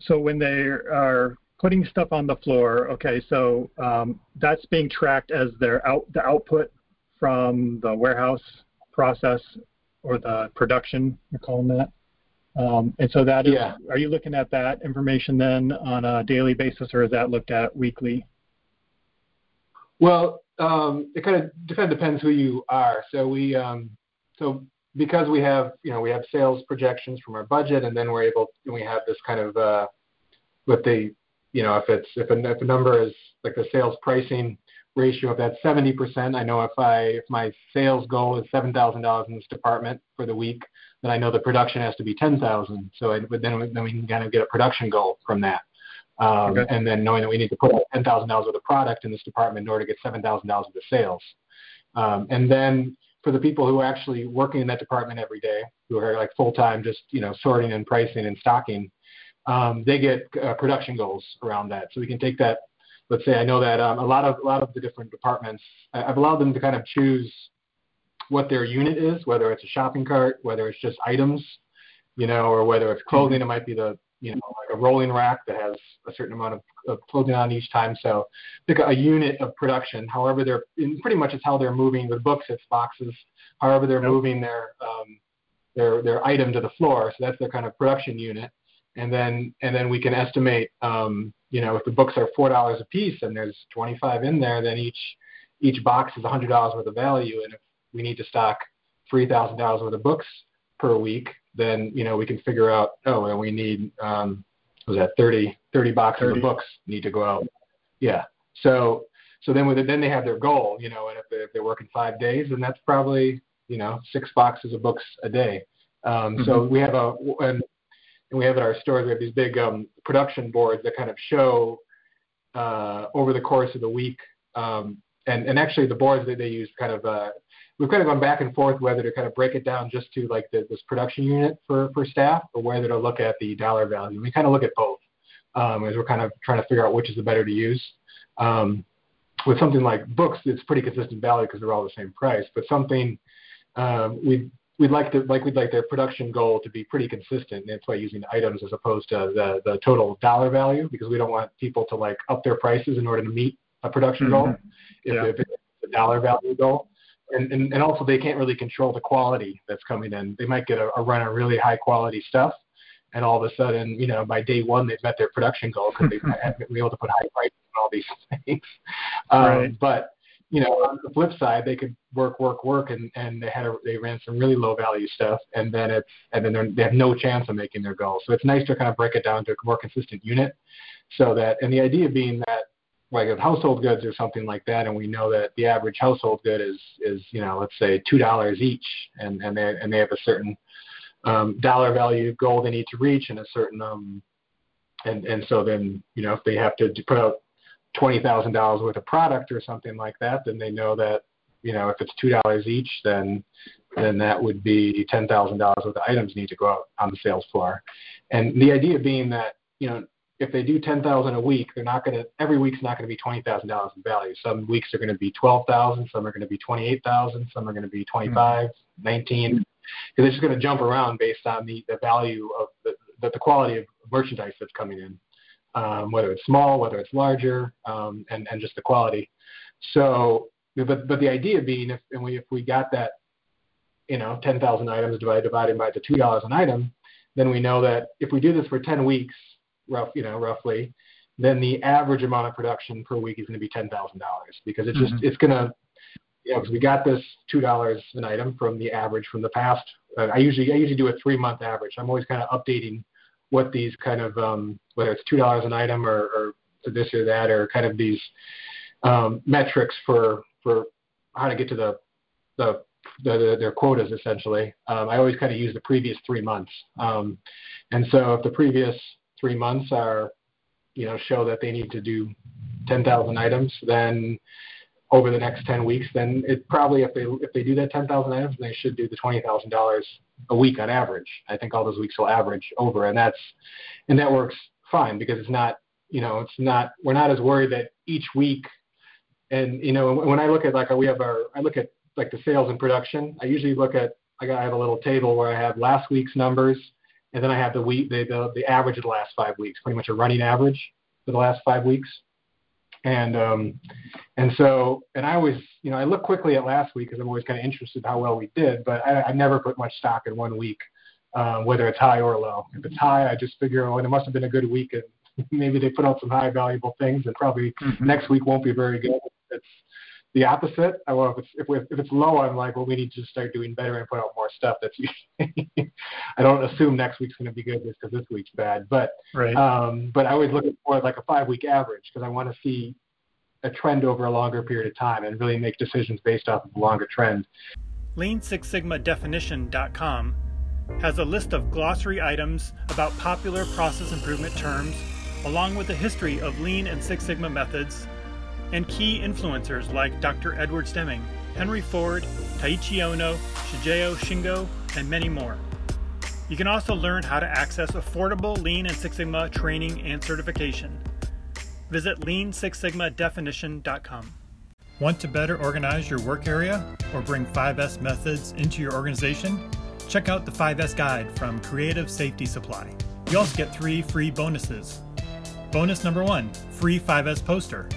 So when they are putting stuff on the floor. Okay, so um, that's being tracked as their out the output from the warehouse process or the production. You're calling that. Um, and so that is. Yeah. Are you looking at that information then on a daily basis, or is that looked at weekly? Well, um, it kind of, kind of depends who you are. So we, um, so because we have, you know, we have sales projections from our budget, and then we're able, and we have this kind of uh, what they you know, if it's if a, if a number is like the sales pricing ratio of that 70%, I know if I if my sales goal is seven thousand dollars in this department for the week, then I know the production has to be ten thousand. So I, but then then we can kind of get a production goal from that. Um, okay. And then knowing that we need to put out ten thousand dollars worth of product in this department in order to get seven thousand dollars worth of sales. Um, and then for the people who are actually working in that department every day, who are like full time, just you know sorting and pricing and stocking, um, they get uh, production goals around that. So we can take that. Let's say I know that um, a lot of a lot of the different departments, I've allowed them to kind of choose what their unit is, whether it's a shopping cart, whether it's just items, you know, or whether it's clothing. It might be the you know like a rolling rack that has a certain amount of, of clothing on each time. So pick a, a unit of production. However, they're pretty much it's how they're moving the books. It's boxes. However, they're yep. moving their um, their their item to the floor. So that's their kind of production unit and then and then we can estimate um, you know if the books are four dollars a piece and there's 25 in there then each each box is $100 worth of value and if we need to stock $3000 worth of books per week then you know we can figure out oh and we need um, was that 30 30 boxes 30. of books need to go out yeah so so then with it, then they have their goal you know and if they're, if they're working five days then that's probably you know six boxes of books a day um, mm-hmm. so we have a and and we have at our stores, we have these big um, production boards that kind of show uh, over the course of the week. Um, and, and actually, the boards that they use kind of uh, we've kind of gone back and forth whether to kind of break it down just to like the, this production unit for, for staff or whether to look at the dollar value. We kind of look at both um, as we're kind of trying to figure out which is the better to use. Um, with something like books, it's pretty consistent value because they're all the same price. But something um, we we'd like to like we'd like their production goal to be pretty consistent. And that's why using items as opposed to the the total dollar value because we don't want people to like up their prices in order to meet a production mm-hmm. goal if, yeah. if it's a dollar value goal. And, and and also they can't really control the quality that's coming in. They might get a, a run of really high quality stuff, and all of a sudden, you know, by day one they've met their production goal because they've [LAUGHS] been able to put high prices on all these [LAUGHS] things. Um, right. But you know, on the flip side, they could work, work, work, and and they had a, they ran some really low value stuff, and then it and then they have no chance of making their goal. So it's nice to kind of break it down to a more consistent unit, so that and the idea being that like if household goods or something like that, and we know that the average household good is is you know let's say two dollars each, and and they and they have a certain um, dollar value goal they need to reach, and a certain um, and and so then you know if they have to put out twenty thousand dollars worth of product or something like that, then they know that you know if it's two dollars each, then then that would be ten thousand dollars worth of items need to go out on the sales floor. And the idea being that you know if they do ten thousand a week, they're not going to every week's not going to be twenty thousand dollars in value. Some weeks are going to be twelve thousand, some are going to be twenty eight thousand, some are going to be twenty five, mm-hmm. nineteen. Because it's just going to jump around based on the, the value of the, the, the quality of merchandise that's coming in um, whether it's small, whether it's larger, um, and, and just the quality. So, but, but the idea being, if, and we, if we got that, you know, 10,000 items divided, divided by the $2 an item, then we know that if we do this for 10 weeks, rough, you know, roughly, then the average amount of production per week is going to be $10,000 because it's just, mm-hmm. it's going to, you know, because we got this $2 an item from the average from the past. Uh, I usually, I usually do a three month average. I'm always kind of updating what these kind of um, whether it's two dollars an item or, or this or that or kind of these um, metrics for for how to get to the the, the, the their quotas essentially. Um, I always kind of use the previous three months, um, and so if the previous three months are you know show that they need to do 10,000 items, then over the next 10 weeks, then it probably if they if they do that 10,000 items, they should do the $20,000 a week on average. I think all those weeks will average over, and that's and that works fine because it's not you know it's not we're not as worried that each week and you know when I look at like we have our I look at like the sales and production. I usually look at I got, I have a little table where I have last week's numbers and then I have the week the the, the average of the last five weeks, pretty much a running average for the last five weeks. And um, and so and I always you know I look quickly at last week because I'm always kind of interested how well we did, but I, I never put much stock in one week, um, whether it's high or low. If it's high, I just figure oh and it must have been a good week and [LAUGHS] maybe they put out some high valuable things and probably mm-hmm. next week won't be very good. It's the opposite. I well, if it's if, we, if it's low, I'm like, well, we need to start doing better and put out more stuff. That's [LAUGHS] I don't assume next week's going to be good just because this week's bad. But right. um, but I always look for like a five week average because I want to see a trend over a longer period of time and really make decisions based off of a longer trend. Lean Six Sigma Definition.com has a list of glossary items about popular process improvement terms, along with a history of Lean and Six Sigma methods and key influencers like Dr. Edward Deming, Henry Ford, Taiichi Ohno, Shigeo Shingo, and many more. You can also learn how to access affordable Lean and Six Sigma training and certification. Visit lean6sigmadefinition.com. Want to better organize your work area or bring 5S methods into your organization? Check out the 5S guide from Creative Safety Supply. You also get three free bonuses. Bonus number one free 5S poster.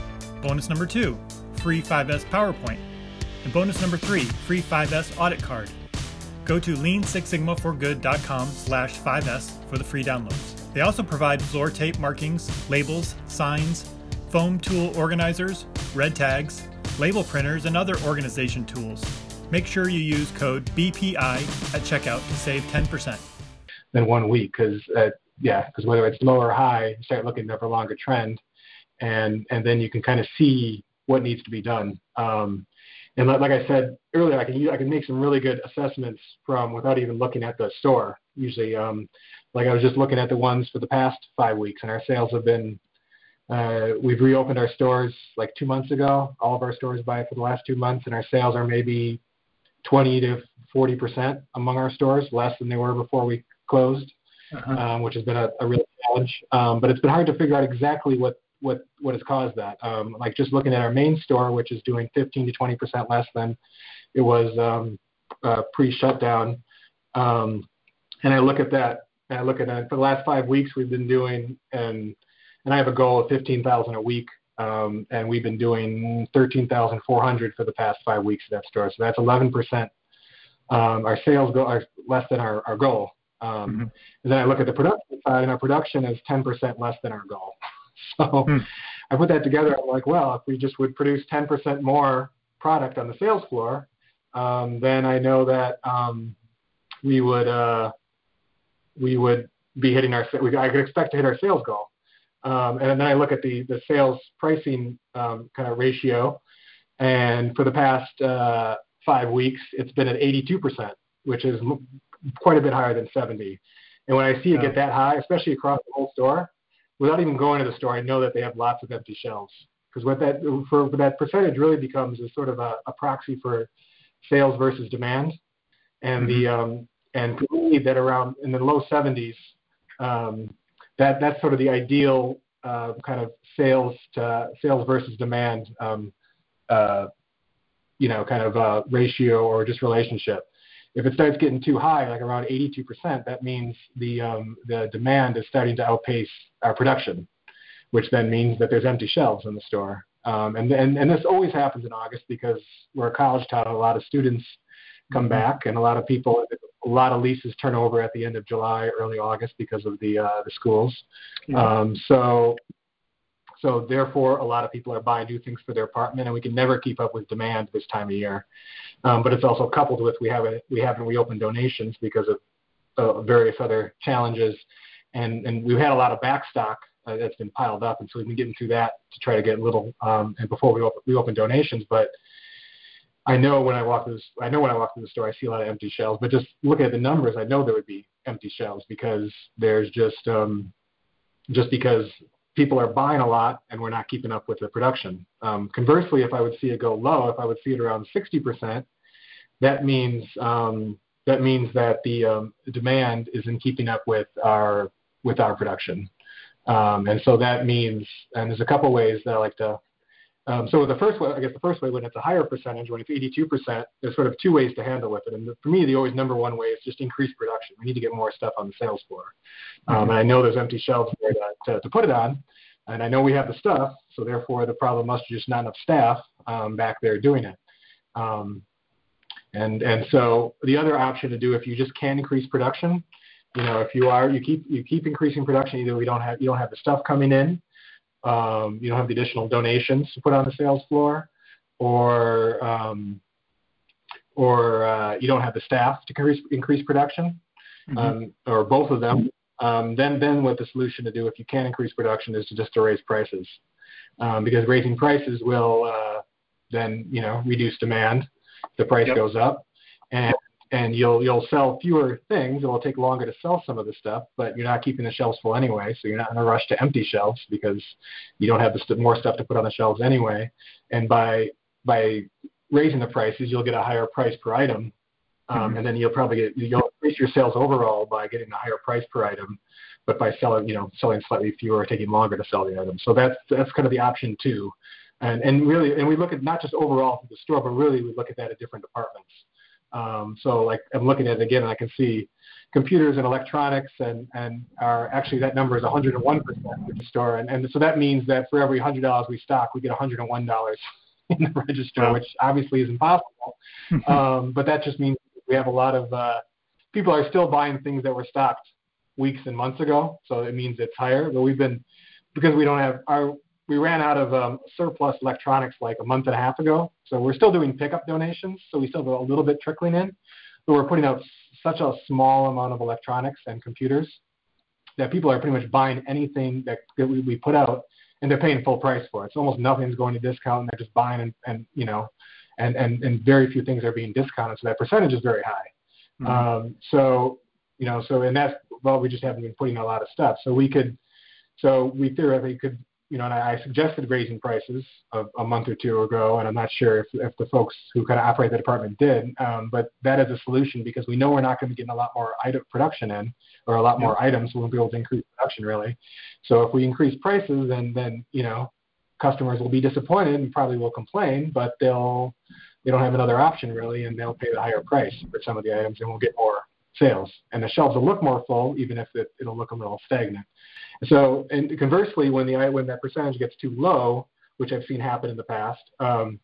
Bonus number two, free 5S PowerPoint. And bonus number three, free 5S audit card. Go to lean6sigmaforgood.com slash 5S for the free downloads. They also provide floor tape markings, labels, signs, foam tool organizers, red tags, label printers, and other organization tools. Make sure you use code BPI at checkout to save 10%. Than one week, because uh, yeah, because whether it's low or high, you start looking for a longer trend and and then you can kind of see what needs to be done. Um, and like, like, I said earlier, I can I can make some really good assessments from without even looking at the store. usually. Um, like I was just looking at the ones for the past five weeks, and our sales have been. Uh, we've reopened our stores like two months ago. All of our stores by for the last two months, and our sales are maybe 20 to 40 percent among our stores, less than they were before we closed, uh-huh. um, which has been a, a real challenge. Um, but it's been hard to figure out exactly what what what has caused that. Um, like just looking at our main store, which is doing 15 to 20 percent less than it was um, uh, pre-shutdown, um, and I look at that. And I look at that for the last five weeks we've been doing, and and I have a goal of 15,000 a week, um, and we've been doing 13,400 for the past five weeks at that store. So that's 11 percent. Um, our sales go are less than our, our goal. Um, mm-hmm. And then I look at the production side, and our production is 10% less than our goal. [LAUGHS] So hmm. I put that together. I'm like, well, if we just would produce 10% more product on the sales floor, um, then I know that um, we would uh, we would be hitting our. We, I could expect to hit our sales goal. Um, and then I look at the the sales pricing um, kind of ratio, and for the past uh, five weeks, it's been at 82%, which is m- quite a bit higher than 70. And when I see it get that high, especially across the whole store, without even going to the store, I know that they have lots of empty shelves. Because what that for, for that percentage really becomes is sort of a, a proxy for sales versus demand, and mm-hmm. the um, and believe that around in the low 70s, um, that that's sort of the ideal uh, kind of sales to sales versus demand, um, uh, you know, kind of uh, ratio or just relationship. If it starts getting too high, like around 82%, that means the um, the demand is starting to outpace our production, which then means that there's empty shelves in the store. Um, and, and and this always happens in August because we're a college town. A lot of students come mm-hmm. back, and a lot of people, a lot of leases turn over at the end of July, early August because of the uh, the schools. Yeah. Um, so so therefore, a lot of people are buying new things for their apartment, and we can never keep up with demand this time of year. Um, but it's also coupled with we haven't we haven't reopened donations because of uh, various other challenges, and and we've had a lot of backstock uh, that's been piled up, and so we've been getting through that to try to get a little um, and before we open, reopen donations, but. I know when I walk through, I know when I walk through the store, I see a lot of empty shelves. But just looking at the numbers, I know there would be empty shelves because there's just, um, just because people are buying a lot and we're not keeping up with the production. Um, conversely, if I would see it go low, if I would see it around 60%, that means um, that means that the um, demand isn't keeping up with our with our production. Um, and so that means, and there's a couple ways that I like to. Um, so the first way, I guess the first way when it's a higher percentage, when it's 82%, there's sort of two ways to handle with it. And for me, the always number one way is just increase production. We need to get more stuff on the sales floor. Um, and I know there's empty shelves there to, to, to put it on. And I know we have the stuff, so therefore the problem must be just not enough staff um, back there doing it. Um, and and so the other option to do if you just can increase production, you know, if you are you keep you keep increasing production, either we don't have you don't have the stuff coming in, um, you don't have the additional donations to put on the sales floor, or um, or uh, you don't have the staff to increase increase production, mm-hmm. um, or both of them um, then then what the solution to do if you can increase production is to just to raise prices, um, because raising prices will uh, then you know reduce demand. The price yep. goes up, and and you'll you'll sell fewer things. It will take longer to sell some of the stuff, but you're not keeping the shelves full anyway. So you're not in a rush to empty shelves because you don't have the st- more stuff to put on the shelves anyway. And by by raising the prices, you'll get a higher price per item, um, mm-hmm. and then you'll probably get you'll increase your sales overall by getting a higher price per item, but by selling you know selling slightly fewer or taking longer to sell the item. So that's that's kind of the option too, and and really and we look at not just overall for the store, but really we look at that at different departments. Um, so like I'm looking at it again, and I can see computers and electronics, and and are actually that number is 101 percent with the store, and and so that means that for every hundred dollars we stock, we get 101 dollars [LAUGHS] in the register, wow. which obviously is impossible. [LAUGHS] um, but that just means we have a lot of uh, people are still buying things that were stocked weeks and months ago, so it means it's higher. But we've been because we don't have our we ran out of um, surplus electronics like a month and a half ago, so we're still doing pickup donations. So we still have a little bit trickling in, but we're putting out such a small amount of electronics and computers that people are pretty much buying anything that, that we, we put out and they're paying full price for it. So almost nothing's going to discount and they're just buying and, and you know and, and, and very few things are being discounted, so that percentage is very high. Mm-hmm. Um, so you know, so and that's well, we just haven't been putting a lot of stuff. So we could, so we theoretically could, you know, and I, I suggested raising prices a, a, month or two ago, and I'm not sure if, if the folks who kind of operate the department did, um, but that is a solution because we know we're not going to be getting a lot more item production in or a lot more items. We won't be able to increase production really. So if we increase prices, then then you know, customers will be disappointed and probably will complain, but they'll they don't have another option really, and they'll pay the higher price for some of the items, and we'll get more sales. And the shelves will look more full, even if it, it'll look a little stagnant. So, and conversely, when the when that percentage gets too low, which I've seen happen in the past, um,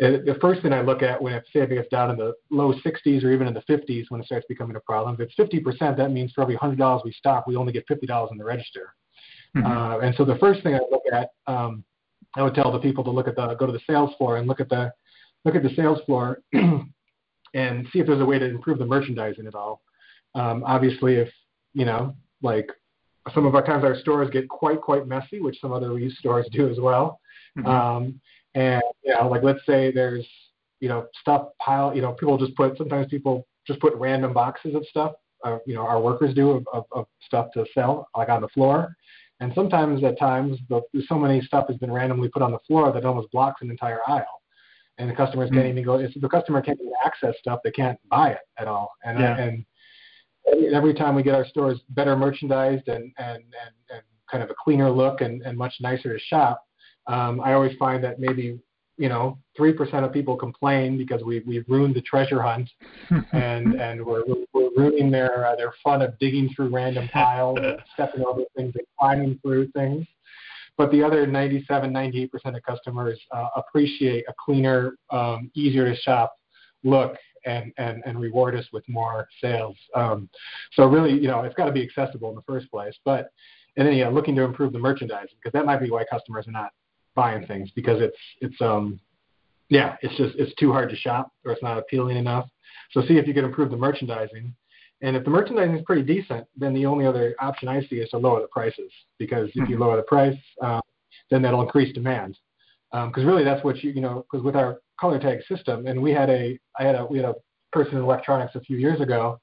it, the first thing I look at when say it gets down in the low 60s or even in the 50s when it starts becoming a problem, if it's 50%, that means for every $100 we stock, we only get $50 in the register. Mm-hmm. Uh, and so the first thing I look at, um, I would tell the people to look at the go to the sales floor and look at the look at the sales floor [CLEARS THROAT] and see if there's a way to improve the merchandising at all. Um, obviously, if you know, like some of our times our stores get quite quite messy, which some other used stores do as well. Mm-hmm. Um, and you know, like let's say there's you know stuff pile, you know, people just put sometimes people just put random boxes of stuff. Uh, you know, our workers do of, of, of stuff to sell, like on the floor. And sometimes at times, the, so many stuff has been randomly put on the floor that almost blocks an entire aisle and the customers mm-hmm. can't even go. If the customer can't even access stuff, they can't buy it at all. And uh, yeah. and every time we get our stores better merchandised and and and, and kind of a cleaner look and, and much nicer to shop, um, I always find that maybe you know three percent of people complain because we we've ruined the treasure hunt [LAUGHS] and and we're we're ruining their uh, their fun of digging through random [LAUGHS] piles, and stepping over things, and climbing through things but the other 97, 98% of customers uh, appreciate a cleaner, um, easier to shop look and, and, and reward us with more sales. Um, so really, you know, it's got to be accessible in the first place. But and then yeah, looking to improve the merchandising because that might be why customers are not buying things because it's it's um yeah it's just it's too hard to shop or it's not appealing enough. So see if you can improve the merchandising and if the merchandising is pretty decent, then the only other option I see is to lower the prices because if you hmm. lower the price, um, then that'll increase demand. Because um, really, that's what you you know because with our color tag system, and we had a I had a we had a person in electronics a few years ago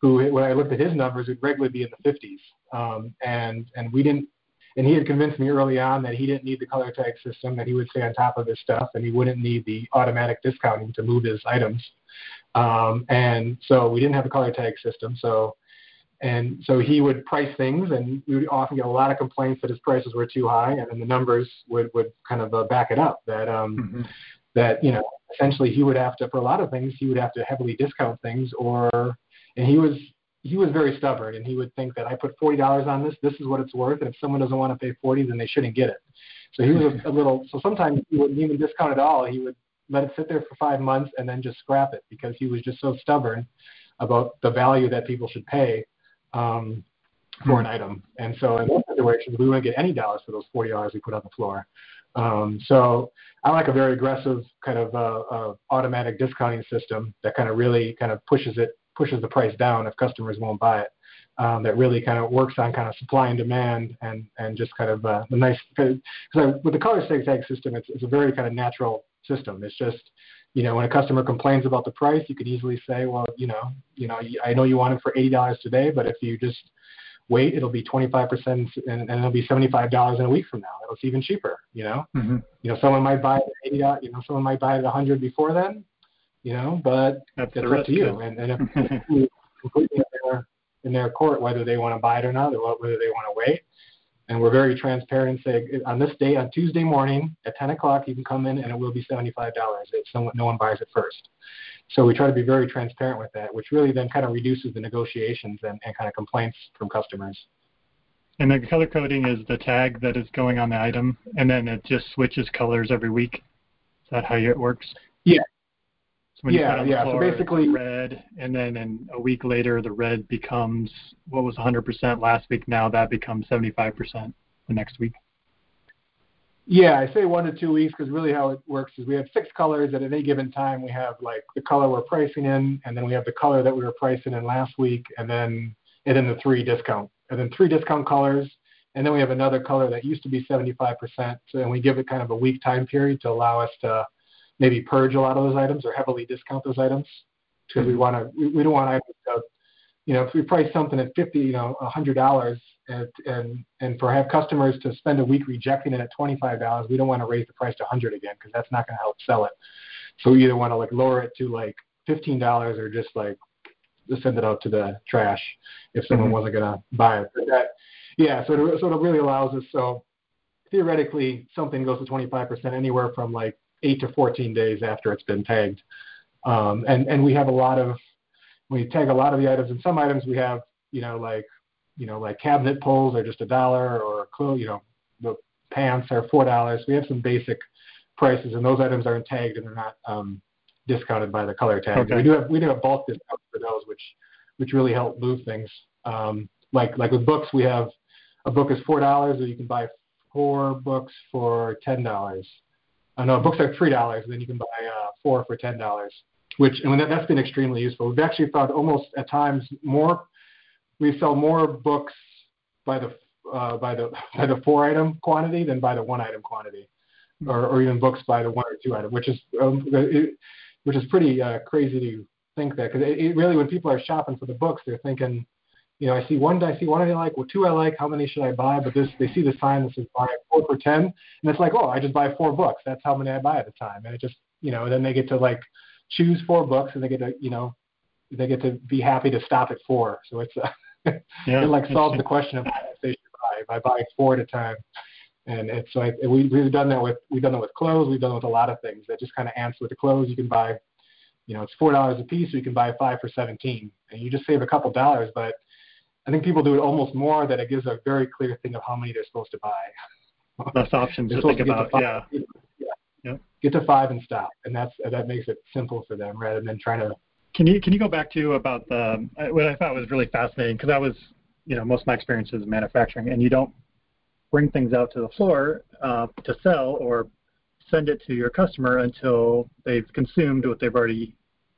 who when I looked at his numbers would regularly be in the 50s, um, and and we didn't. And he had convinced me early on that he didn't need the color tag system, that he would stay on top of his stuff, and he wouldn't need the automatic discounting to move his items. Um, and so we didn't have a color tag system. So, and so he would price things, and we would often get a lot of complaints that his prices were too high, and then the numbers would would kind of uh, back it up. That um, mm-hmm. that you know essentially he would have to for a lot of things he would have to heavily discount things, or and he was he was very stubborn, and he would think that I put forty dollars on this, this is what it's worth, and if someone doesn't want to pay forty, then they shouldn't get it. So he was a, a little. So sometimes he wouldn't even discount at all. He would let it sit there for five months and then just scrap it because he was just so stubborn about the value that people should pay um, for an item. And so in those situations, we wouldn't get any dollars for those forty dollars we put on the floor. Um, so I like a very aggressive kind of uh, uh, automatic discounting system that kind of really kind of pushes it pushes the price down if customers won't buy it. Um, that really kind of works on kind of supply and demand and and just kind of uh, the nice because with the color tag system, it's, it's a very kind of natural system. It's just, you know, when a customer complains about the price, you could easily say, well, you know, you know, I know you want it for eighty dollars today, but if you just wait, it'll be twenty five percent, and it'll be seventy five dollars in a week from now. It's even cheaper. You know, mm-hmm. you know, someone might buy it at eighty. You know, someone might buy it at a hundred before then. You know, but that's it's up to you. And, and if completely in their, in their court whether they want to buy it or not, or whether they want to wait and we're very transparent and say on this day on Tuesday morning at 10 o'clock you can come in and it will be $75 if someone, no one buys it first. So we try to be very transparent with that, which really then kind of reduces the negotiations and, and kind of complaints from customers. And the color coding is the tag that is going on the item, and then it just switches colors every week. Is that how it works? Yeah, so yeah, yeah. So basically, red, and then in a week later, the red becomes what was 100% last week. Now that becomes 75% the next week. Yeah, I say one to two weeks because really how it works is we have six colors at any given time. We have like the color we're pricing in, and then we have the color that we were pricing in last week, and then and then the three discount, and then three discount colors, and then we have another color that used to be 75%. So and we give it kind of a week time period to allow us to maybe purge a lot of those items or heavily discount those items because we mm-hmm. want to we, we don't want items to you know, if we price something at fifty, you know, a hundred dollars, and and and for have customers to spend a week rejecting it at twenty five dollars, we don't want to raise the price to hundred again because that's not going to help sell it. So we either want to like lower it to like fifteen dollars or just like send it out to the trash if someone mm-hmm. wasn't going to buy it. But that, yeah, so it, so it really allows us. So theoretically, something goes to 25% anywhere from like eight to 14 days after it's been tagged. Um, and and we have a lot of we tag a lot of the items. And some items we have, you know, like you know, like cabinet poles are just a dollar, or you know, the pants are four dollars. We have some basic prices, and those items aren't tagged and they're not um, discounted by the color tag. Okay. We do have we do have bulk discounts for those, which which really help move things. Um, like like with books, we have a book is four dollars, or you can buy four books for ten dollars. No, books are three dollars, and then you can buy uh, four for ten dollars. Which and that, that's been extremely useful. We've actually found almost at times more we sell more books by the uh, by the [LAUGHS] by the four item quantity than by the one item quantity, or, or even books by the one or two item, which is um, it, which is pretty uh, crazy to think that because it, it really when people are shopping for the books, they're thinking you know, I see one, I see one I like, well, two I like, how many should I buy? But this, they see the sign that says buy four for 10, and it's like, oh, I just buy four books. That's how many I buy at a time. And it just, you know, then they get to like choose four books and they get to, you know, they get to be happy to stop at four. So it's, uh, [LAUGHS] yeah, it like solves the question of how they should buy. If I buy four at a time. And it's like, we, we've done that with, we've done that with clothes. We've done it with a lot of things that just kind of answer with the clothes. You can buy, you know, it's $4 a piece, so you can buy five for 17 and you just save a couple dollars, but I think people do it almost more that it gives a very clear thing of how many they're supposed to buy. [LAUGHS] Less options to think to about. yeah. yeah. Yep. Get to five and stop, and that's that makes it simple for them rather than trying to. Can you can you go back to about the what I thought was really fascinating because I was you know most of my experience is manufacturing and you don't bring things out to the floor uh, to sell or send it to your customer until they've consumed what they've already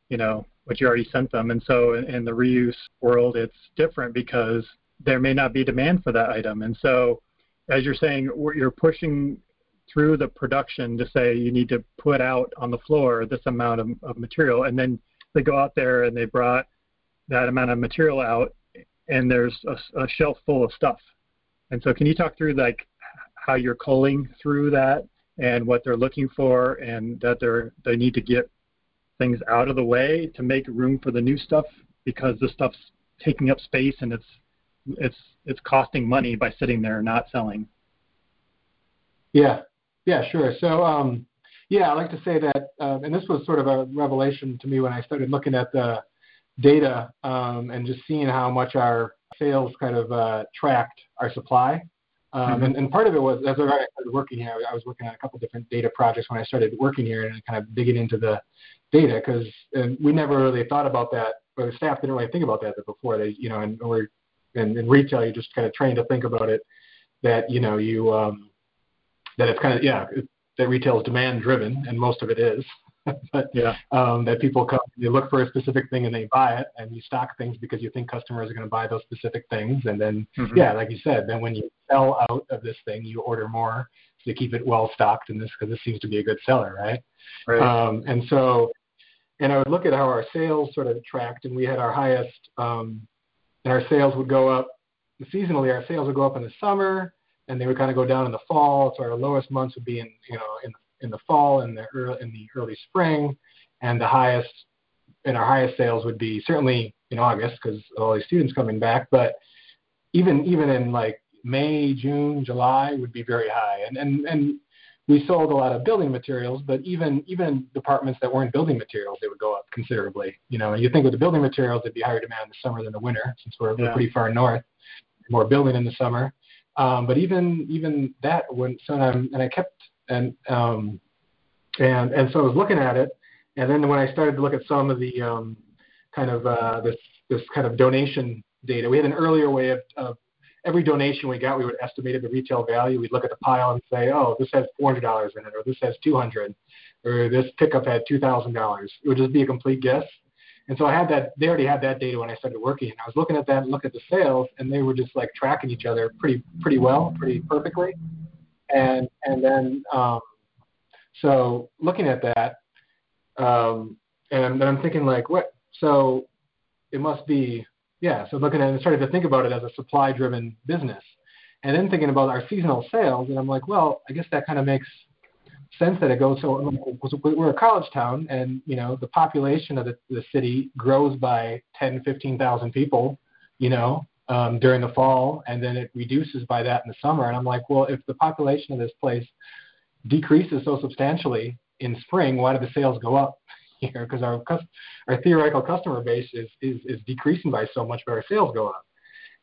you know what you already sent them. And so in, in the reuse world, it's different because there may not be demand for that item. And so, as you're saying, you're pushing through the production to say you need to put out on the floor this amount of, of material, and then they go out there and they brought that amount of material out, and there's a, a shelf full of stuff. And so, can you talk through like how you're culling through that and what they're looking for, and that they're they need to get things out of the way to make room for the new stuff because the stuff's taking up space and it's it's it's costing money by sitting there not selling. Yeah, yeah, sure. So um, yeah, I like to say that, um, and this was sort of a revelation to me when I started looking at the data um, and just seeing how much our sales kind of uh, tracked our supply. Um, mm-hmm. and, and, part of it was as I started working here, I was working on a couple different data projects when I started working here and kind of digging into the data because we never really thought about that, or the staff didn't really think about that before. They, you know, and we're in, in retail, you're just kind of trained to think about it that you know you um, that it's kind of yeah it, that retail is demand driven, and most of it is. [LAUGHS] but yeah. um, that people come, they look for a specific thing and they buy it, and you stock things because you think customers are going to buy those specific things, and then mm-hmm. yeah, like you said, then when you sell out of this thing, you order more to keep it well stocked in this because this seems to be a good seller, right? right. Um, and so and I would look at how our sales sort of tracked, and we had our highest, um, and our sales would go up seasonally. Our sales would go up in the summer, and they would kind of go down in the fall. So our lowest months would be in you know in in the fall and the early, in the early spring, and the highest and our highest sales would be certainly in August because all these students coming back, but even even in like May, June, July would be very high. And and and we sold a lot of building materials, but even even departments that weren't building materials, they would go up considerably. You know, you think with the building materials, it'd be higher demand in the summer than the winter, since we're, yeah. we're pretty far north, more building in the summer. Um, but even even that, when so I'm, and I kept and um, and and so I was looking at it, and then when I started to look at some of the um, kind of uh, this this kind of donation data, we had an earlier way of, of every donation we got, we would estimate the retail value. We'd look at the pile and say, oh, this has $400 in it, or this has 200, or this pickup had $2,000. It would just be a complete guess. And so I had that. They already had that data when I started working. And I was looking at that and look at the sales, and they were just like tracking each other pretty pretty well, pretty perfectly. And and then um, so looking at that, um, and then I'm thinking like, what? So it must be yeah, so looking at it, started to think about it as a supply-driven business, and then thinking about our seasonal sales, and I'm like, well, I guess that kind of makes sense that it goes so. We're a college town, and you know the population of the, the city grows by 10, 15,000 people, you know, um, during the fall, and then it reduces by that in the summer. And I'm like, well, if the population of this place decreases so substantially in spring, why do the sales go up Because our our theoretical customer base is, is is decreasing by so much, but our sales go up.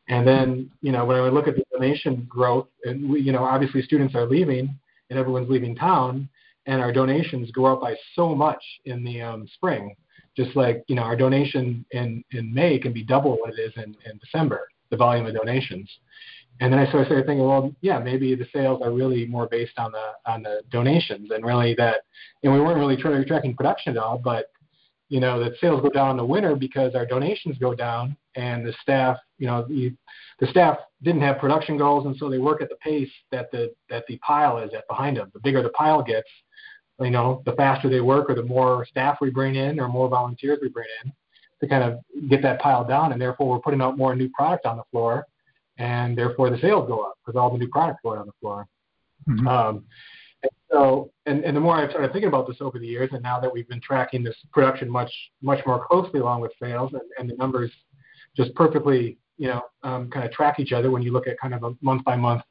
And then, you know, when I look at the donation growth, and we, you know, obviously students are leaving and everyone's leaving town, and our donations go up by so much in the um, spring. Just like, you know, our donation in, in May can be double what it is in, in December, the volume of donations. And then I started thinking, well, yeah, maybe the sales are really more based on the on the donations, and really that, and we weren't really tra- tracking production at all, but you know, that sales go down in the winter because our donations go down, and the staff, you know, the, the staff didn't have production goals, and so they work at the pace that the that the pile is at behind them. The bigger the pile gets, you know, the faster they work, or the more staff we bring in, or more volunteers we bring in to kind of get that pile down, and therefore we're putting out more new product on the floor and therefore the sales go up because all the new products go out on the floor. Mm-hmm. Um, and so, and, and the more I've started thinking about this over the years, and now that we've been tracking this production much much more closely along with sales, and, and the numbers just perfectly, you know, um, kind of track each other when you look at kind of a month by month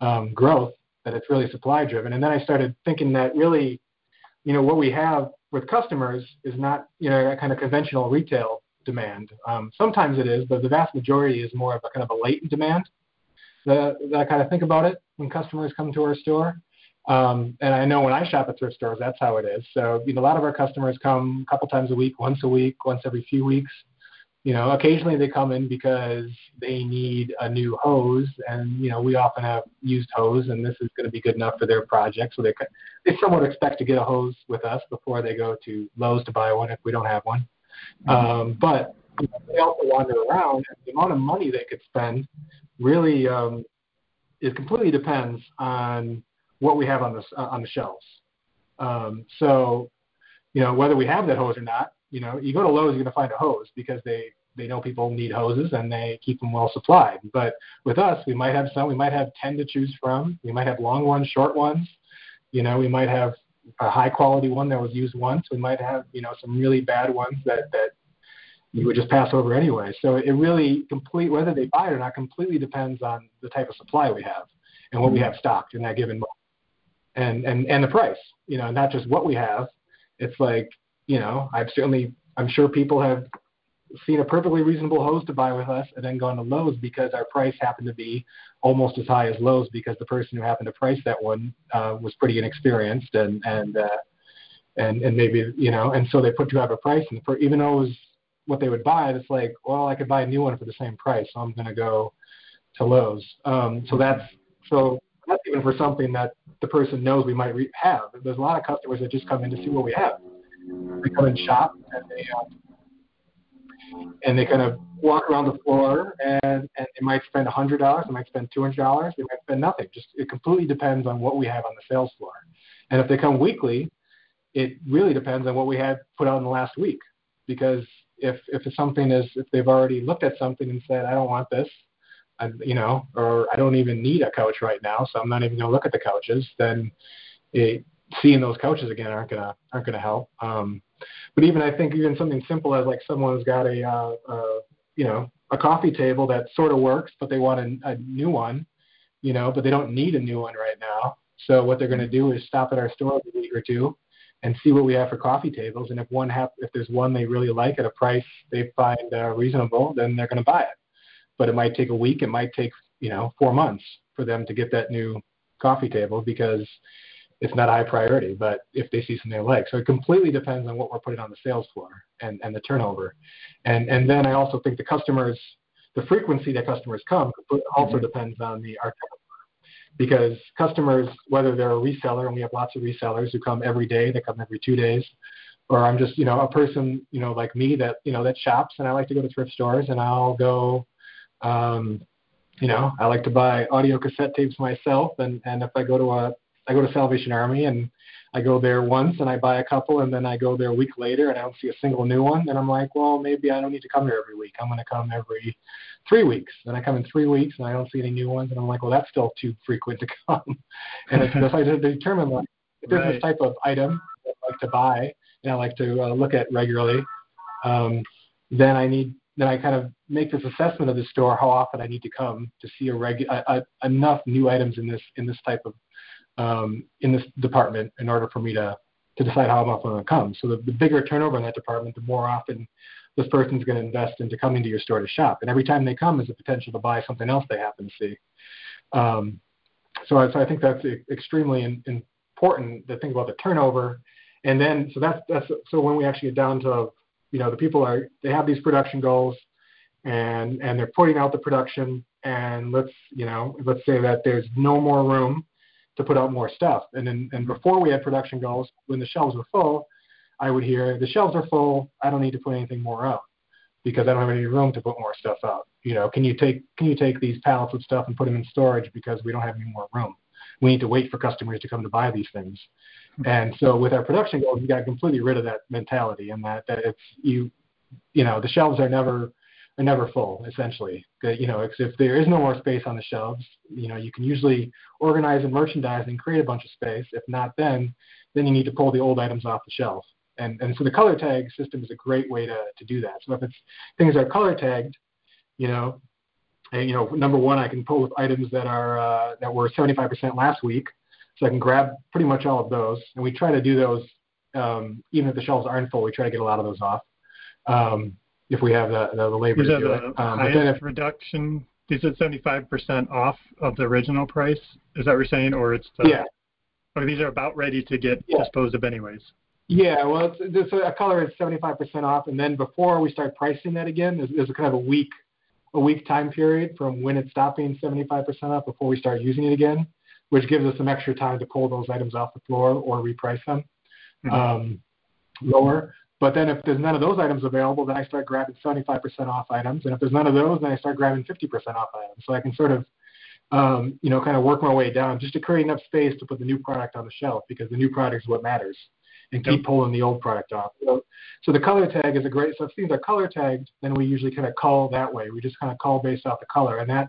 um, growth, that it's really supply driven. And then I started thinking that really, you know, what we have with customers is not, you know, a kind of conventional retail demand. Um, sometimes it is, but the vast majority is more of a kind of a latent demand. That, I kind of think about it when customers come to our store. Um, and I know when I shop at thrift stores, that's how it is. So you know, a lot of our customers come a couple times a week, once a week, once every few weeks. You know, occasionally they come in because they need a new hose, and you know, we often have used hose, and this is going to be good enough for their project. So they they somewhat expect to get a hose with us before they go to Lowe's to buy one if we don't have one. Um, but you know, they also wander around, and the amount of money they could spend really um, it completely depends on what we have on the uh, on the shelves. Um, so, you know, whether we have that hose or not, you know, you go to Lowe's, you're going to find a hose because they they know people need hoses and they keep them well supplied. But with us, we might have some. We might have ten to choose from. We might have long ones, short ones. You know, we might have a high quality one that was used once. We might have you know some really bad ones that that you would just pass over anyway. So it really complete whether they buy it or not completely depends on the type of supply we have and what we mm-hmm. have stocked in that given moment. And and and the price, you know, not just what we have. It's like, you know, I've certainly I'm sure people have seen a perfectly reasonable hose to buy with us and then gone to Lowe's because our price happened to be almost as high as Lowe's because the person who happened to price that one uh, was pretty inexperienced and and uh, and and maybe you know and so they put too high a price and for even though it was what they would buy, it's like well I could buy a new one for the same price, so I'm going to go to Lowe's. Um, so that's so that's even for something that the person knows we might re- have. There's a lot of customers that just come in to see what we have. They come and shop and they uh, and they kind of walk around the floor and, and they might spend $100, they might spend $200, they might spend nothing. Just it completely depends on what we have on the sales floor. And if they come weekly, it really depends on what we had put out in the last week. Because if if something is if they've already looked at something and said I don't want this, I, you know, or I don't even need a couch right now, so I'm not even going to look at the couches, then it, seeing those couches again aren't gonna aren't gonna help. Um, but even I think even something simple as like someone's got a, uh, uh, you know, a coffee table that sort of works, but they want a, a new one, you know, but they don't need a new one right now. So what they're going to do is stop at our store every week or two and see what we have for coffee tables. And if one have, if there's one they really like at a price they find uh, reasonable, then they're going to buy it. But it might take a week. It might take you know four months for them to get that new coffee table because it's not high priority, but if they see something they like. So it completely depends on what we're putting on the sales floor and, and the turnover. And and then I also think the customers, the frequency that customers come also mm-hmm. depends on the our because customers, whether they're a reseller, and we have lots of resellers who come every day, they come every two days, or I'm just, you know, a person, you know, like me that, you know, that shops and I like to go to thrift stores and I'll go, um, you know, I like to buy audio cassette tapes myself. And, and if I go to a I go to Salvation Army and I go there once and I buy a couple, and then I go there a week later and I don't see a single new one. And I'm like, well, maybe I don't need to come here every week. I'm going to come every three weeks. And I come in three weeks and I don't see any new ones. And I'm like, well, that's still too frequent to [LAUGHS] come. and it's just I to determine like if there's right. this type of item I like to buy and I like to uh, look at regularly, um, then I need then I kind of make this assessment of the store, how often I need to come to see a regu- a, a, enough new items in this in this type of um, in this department in order for me to to decide how often I'm going to come. So the, the bigger turnover in that department, the more often this person's going to invest into coming to your store to shop. And every time they come is a potential to buy something else they happen to see. Um, so, I, so I think that's extremely in, important to think about the turnover. And then, so that's, that's, so when we actually get down to, you know, the people are, they have these production goals and, and they're putting out the production and let's, you know, let's say that there's no more room to put out more stuff. And then, and before we had production goals, when the shelves were full, I would hear the shelves are full. I don't need to put anything more out because I don't have any room to put more stuff out. You know, can you take can you take these pallets of stuff and put them in storage because we don't have any more room? We need to wait for customers to come to buy these things. Mm-hmm. And so with our production goals, we got completely rid of that mentality and that that it's you you know the shelves are never are never full essentially. You know, if there is no more space on the shelves, you know, you can usually organize and merchandise and create a bunch of space. If not, then then you need to pull the old items off the shelf. And and so the color tag system is a great way to to do that. So if it's things are color tagged, you know, and, you know, number one, I can pull with items that are uh, that were 75% last week, so I can grab pretty much all of those. And we try to do those um, even if the shelves aren't full. We try to get a lot of those off. Um, if we have the, the, the labor Is to do the it. Um, highest if, reduction, is it 75% off of the original price? Is that what you're saying? Or it's the, yeah. Or these are about ready to get yeah. disposed of anyways? Yeah, well, it's, it's a color is 75% off, and then before we start pricing that again, there's, there's a kind of a week, a week time period from when it's stopping 75% off before we start using it again, which gives us some extra time to pull those items off the floor or reprice them mm-hmm. um, lower. But then if there's none of those items available, then I start grabbing 75% off items. And if there's none of those, then I start grabbing 50% off items. So I can sort of, um, you know, kind of work my way down just to create enough space to put the new product on the shelf because the new product is what matters and keep pulling the old product off. So, so the color tag is a great, so if things are color tagged, then we usually kind of call that way. We just kind of call based off the color. And that,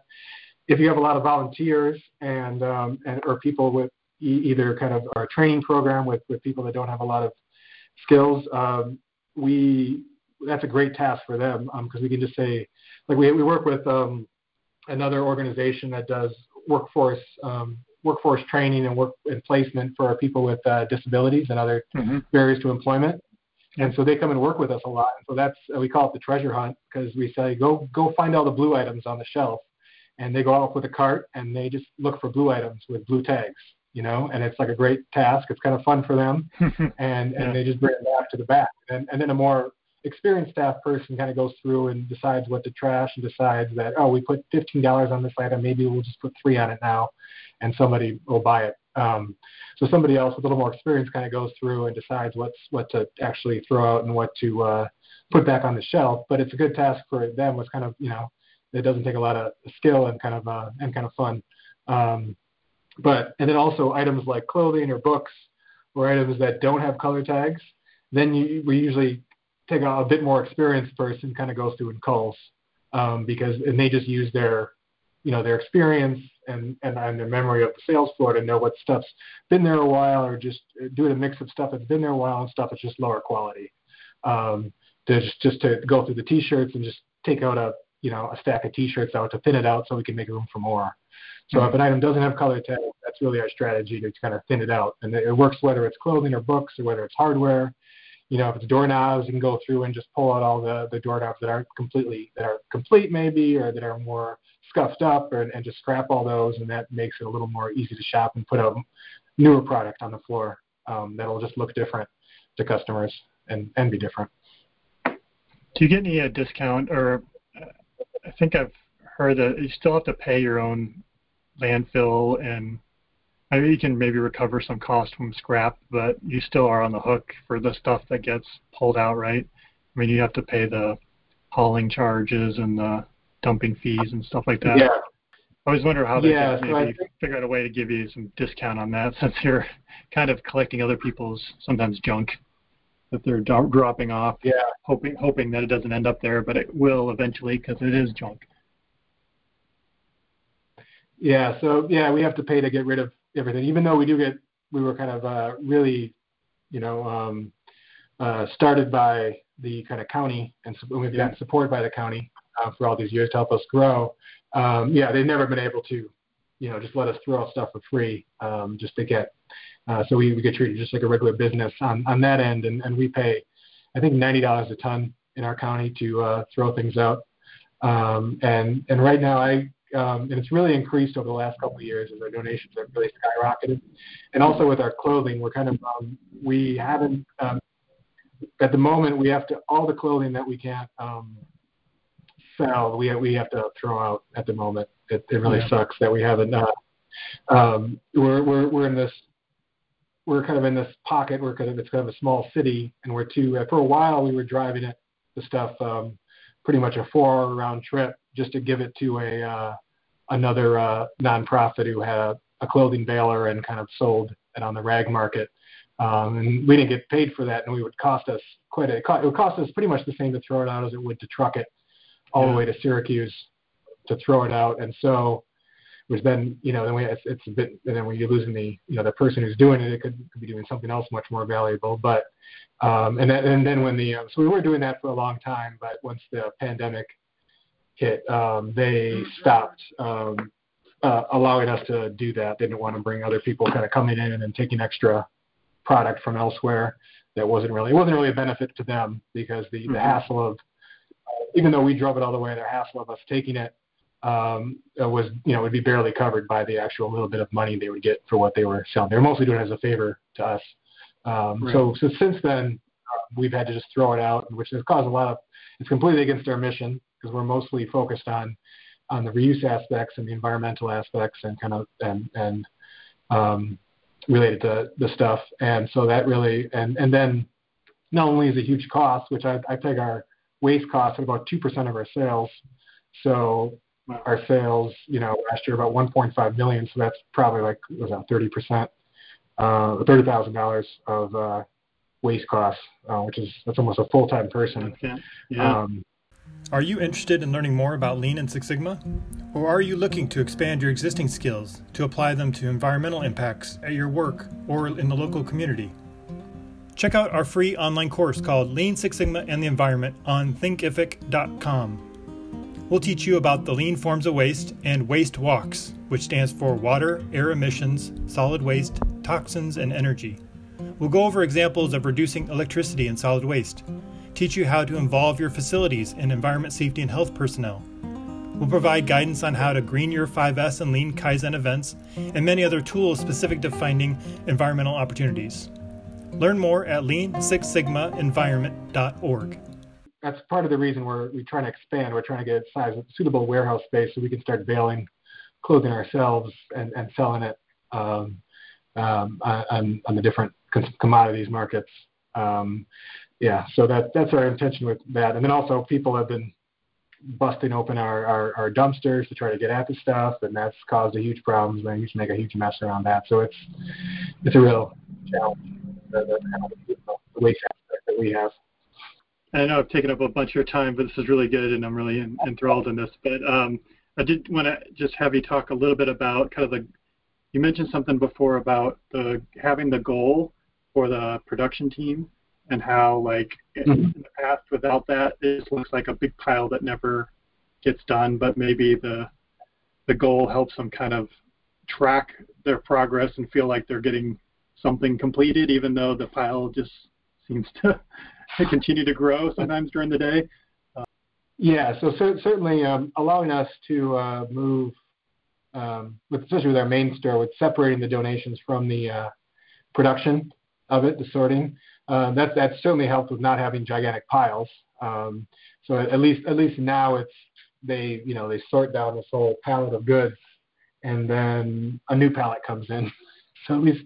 if you have a lot of volunteers and, um, and or people with e- either kind of our training program with, with people that don't have a lot of skills, um, we that's a great task for them because um, we can just say like we we work with um, another organization that does workforce um, workforce training and work and placement for people with uh, disabilities and other mm-hmm. barriers to employment. And so they come and work with us a lot. And so that's we call it the treasure hunt because we say go go find all the blue items on the shelf, and they go out with a cart and they just look for blue items with blue tags you know, and it's like a great task. It's kind of fun for them, [LAUGHS] and yeah. and they just bring it back to the back. And and then a more experienced staff person kind of goes through and decides what to trash and decides that oh we put fifteen dollars on this item, maybe we'll just put three on it now, and somebody will buy it. Um, so somebody else with a little more experience kind of goes through and decides what's what to actually throw out and what to uh, put back on the shelf. But it's a good task for them. It's kind of you know it doesn't take a lot of skill and kind of uh, and kind of fun. Um, but and then also items like clothing or books or items that don't have color tags, then you, we usually take a, a bit more experienced person kind of goes through and calls um, because and they just use their you know their experience and, and and their memory of the sales floor to know what stuff's been there a while or just do a mix of stuff that's been there a while and stuff that's just lower quality. Um, to just, just to go through the t-shirts and just take out a you know a stack of t-shirts out to thin it out so we can make room for more. So if an item doesn't have color tag, that's really our strategy to kind of thin it out. And it works whether it's clothing or books or whether it's hardware. You know, if it's doorknobs, you can go through and just pull out all the, the doorknobs that aren't completely that are complete maybe or that are more scuffed up or, and just scrap all those and that makes it a little more easy to shop and put out newer product on the floor um, that'll just look different to customers and, and be different. Do you get any uh, discount or I think I've heard that you still have to pay your own landfill and I mean, you can maybe recover some cost from scrap, but you still are on the hook for the stuff that gets pulled out, right? I mean, you have to pay the hauling charges and the dumping fees and stuff like that. Yeah. I was wondering how they Yeah, could so I maybe think- figure out a way to give you some discount on that [LAUGHS] since you're kind of collecting other people's sometimes junk that they're do- dropping off, Yeah. hoping hoping that it doesn't end up there, but it will eventually because it is junk. Yeah, so yeah, we have to pay to get rid of everything, even though we do get we were kind of uh, really, you know, um, uh, started by the kind of county, and we've gotten support by the county uh, for all these years to help us grow. Um, yeah, they've never been able to, you know, just let us throw out stuff for free, um, just to get. Uh, so we, we get treated just like a regular business on on that end, and, and we pay, I think ninety dollars a ton in our county to uh, throw things out. Um, and and right now I um, and it's really increased over the last couple of years as our donations have really skyrocketed. And also with our clothing, we're kind of um, we haven't um, at the moment we have to all the clothing that we can't um, sell we we have to throw out at the moment. It, it really Yeah. sucks that we haven't. Uh, um, we're we're we're in this we're kind of in this pocket. We're kind of it's kind of a small city, and we're too. For a while, we were driving it the stuff um, pretty much a four-hour round trip just to give it to a uh, another uh, nonprofit who had a, a clothing baler and kind of sold it on the rag market. Um, and we didn't get paid for that, and we would cost us quite a. It it would cost us pretty much the same to throw it out as it would to truck it all Yeah. the way to Syracuse to throw it out. And so, which then you know then we it's, it's a bit and then when you're losing the you know the person who's doing it, it could, could be doing something else much more valuable. But um, and then and then when the uh, so we were doing that for a long time, but once the pandemic hit, um, they stopped um, uh, allowing us to do that. They didn't want to bring other people kind of coming in and taking extra product from elsewhere. That wasn't really it wasn't really a benefit to them because the, the Mhm. hassle of even though we drove it all the way, the hassle of us taking it um, was you know would be barely covered by the actual little bit of money they would get for what they were selling. They were mostly doing it as a favor to us. Um, Right. So so since then uh, we've had to just throw it out, which has caused a lot of. It's completely against our mission because we're mostly focused on on the reuse aspects and the environmental aspects and kind of and and um, related to the stuff. And so that really and and then not only is it a huge cost, which I, I peg our waste costs at about two percent of our sales. So. Our sales, you know, last year about 1.5 million. So that's probably like was that 30 percent, uh, thirty thousand dollars of uh, waste costs, uh, which is that's almost a full time person. Yeah. yeah. Um, Are you interested in learning more about Lean and Six Sigma? Or are you looking to expand your existing skills to apply them to environmental impacts at your work or in the local community? Check out our free online course called Lean Six Sigma and the Environment on thinkific.com. We'll teach you about the lean forms of waste and waste walks, which stands for water, air emissions, solid waste, toxins, and energy. We'll go over examples of reducing electricity and solid waste, teach you how to involve your facilities and environment safety and health personnel. We'll provide guidance on how to green your 5S and Lean Kaizen events, and many other tools specific to finding environmental opportunities. Learn more at lean6sigmaenvironment.org. that's part of the reason we're we're trying to expand. We're trying to get size suitable warehouse space so we can start baling clothing ourselves and, and selling it um, um, on, on the different commodities markets. Um, yeah, so that that's our intention with that. And then also people have been busting open our, our, our dumpsters to try to get at the stuff, and that's caused a huge problems. Man, you make a huge mess around that. So it's it's a real challenge. The, the, the waste aspect that we have. I know I've taken up a bunch of your time, but this is really good, and I'm really en- enthralled in this. But um, I did want to just have you talk a little bit about kind of the. You mentioned something before about the having the goal for the production team, and how like in, Mhm. in the past without that, it just looks like a big pile that never gets done. But maybe the the goal helps them kind of track their progress and feel like they're getting something completed, even though the pile just seems to continue to grow sometimes during the day. Yeah, so cer- certainly um, allowing us to uh, move, um, with, especially with our main store, with separating the donations from the uh, production of it, the sorting. Uh, that certainly helped with not having gigantic piles. Um, so at least at least now it's they you know they sort down this whole pallet of goods, and then a new pallet comes in. [LAUGHS] So at least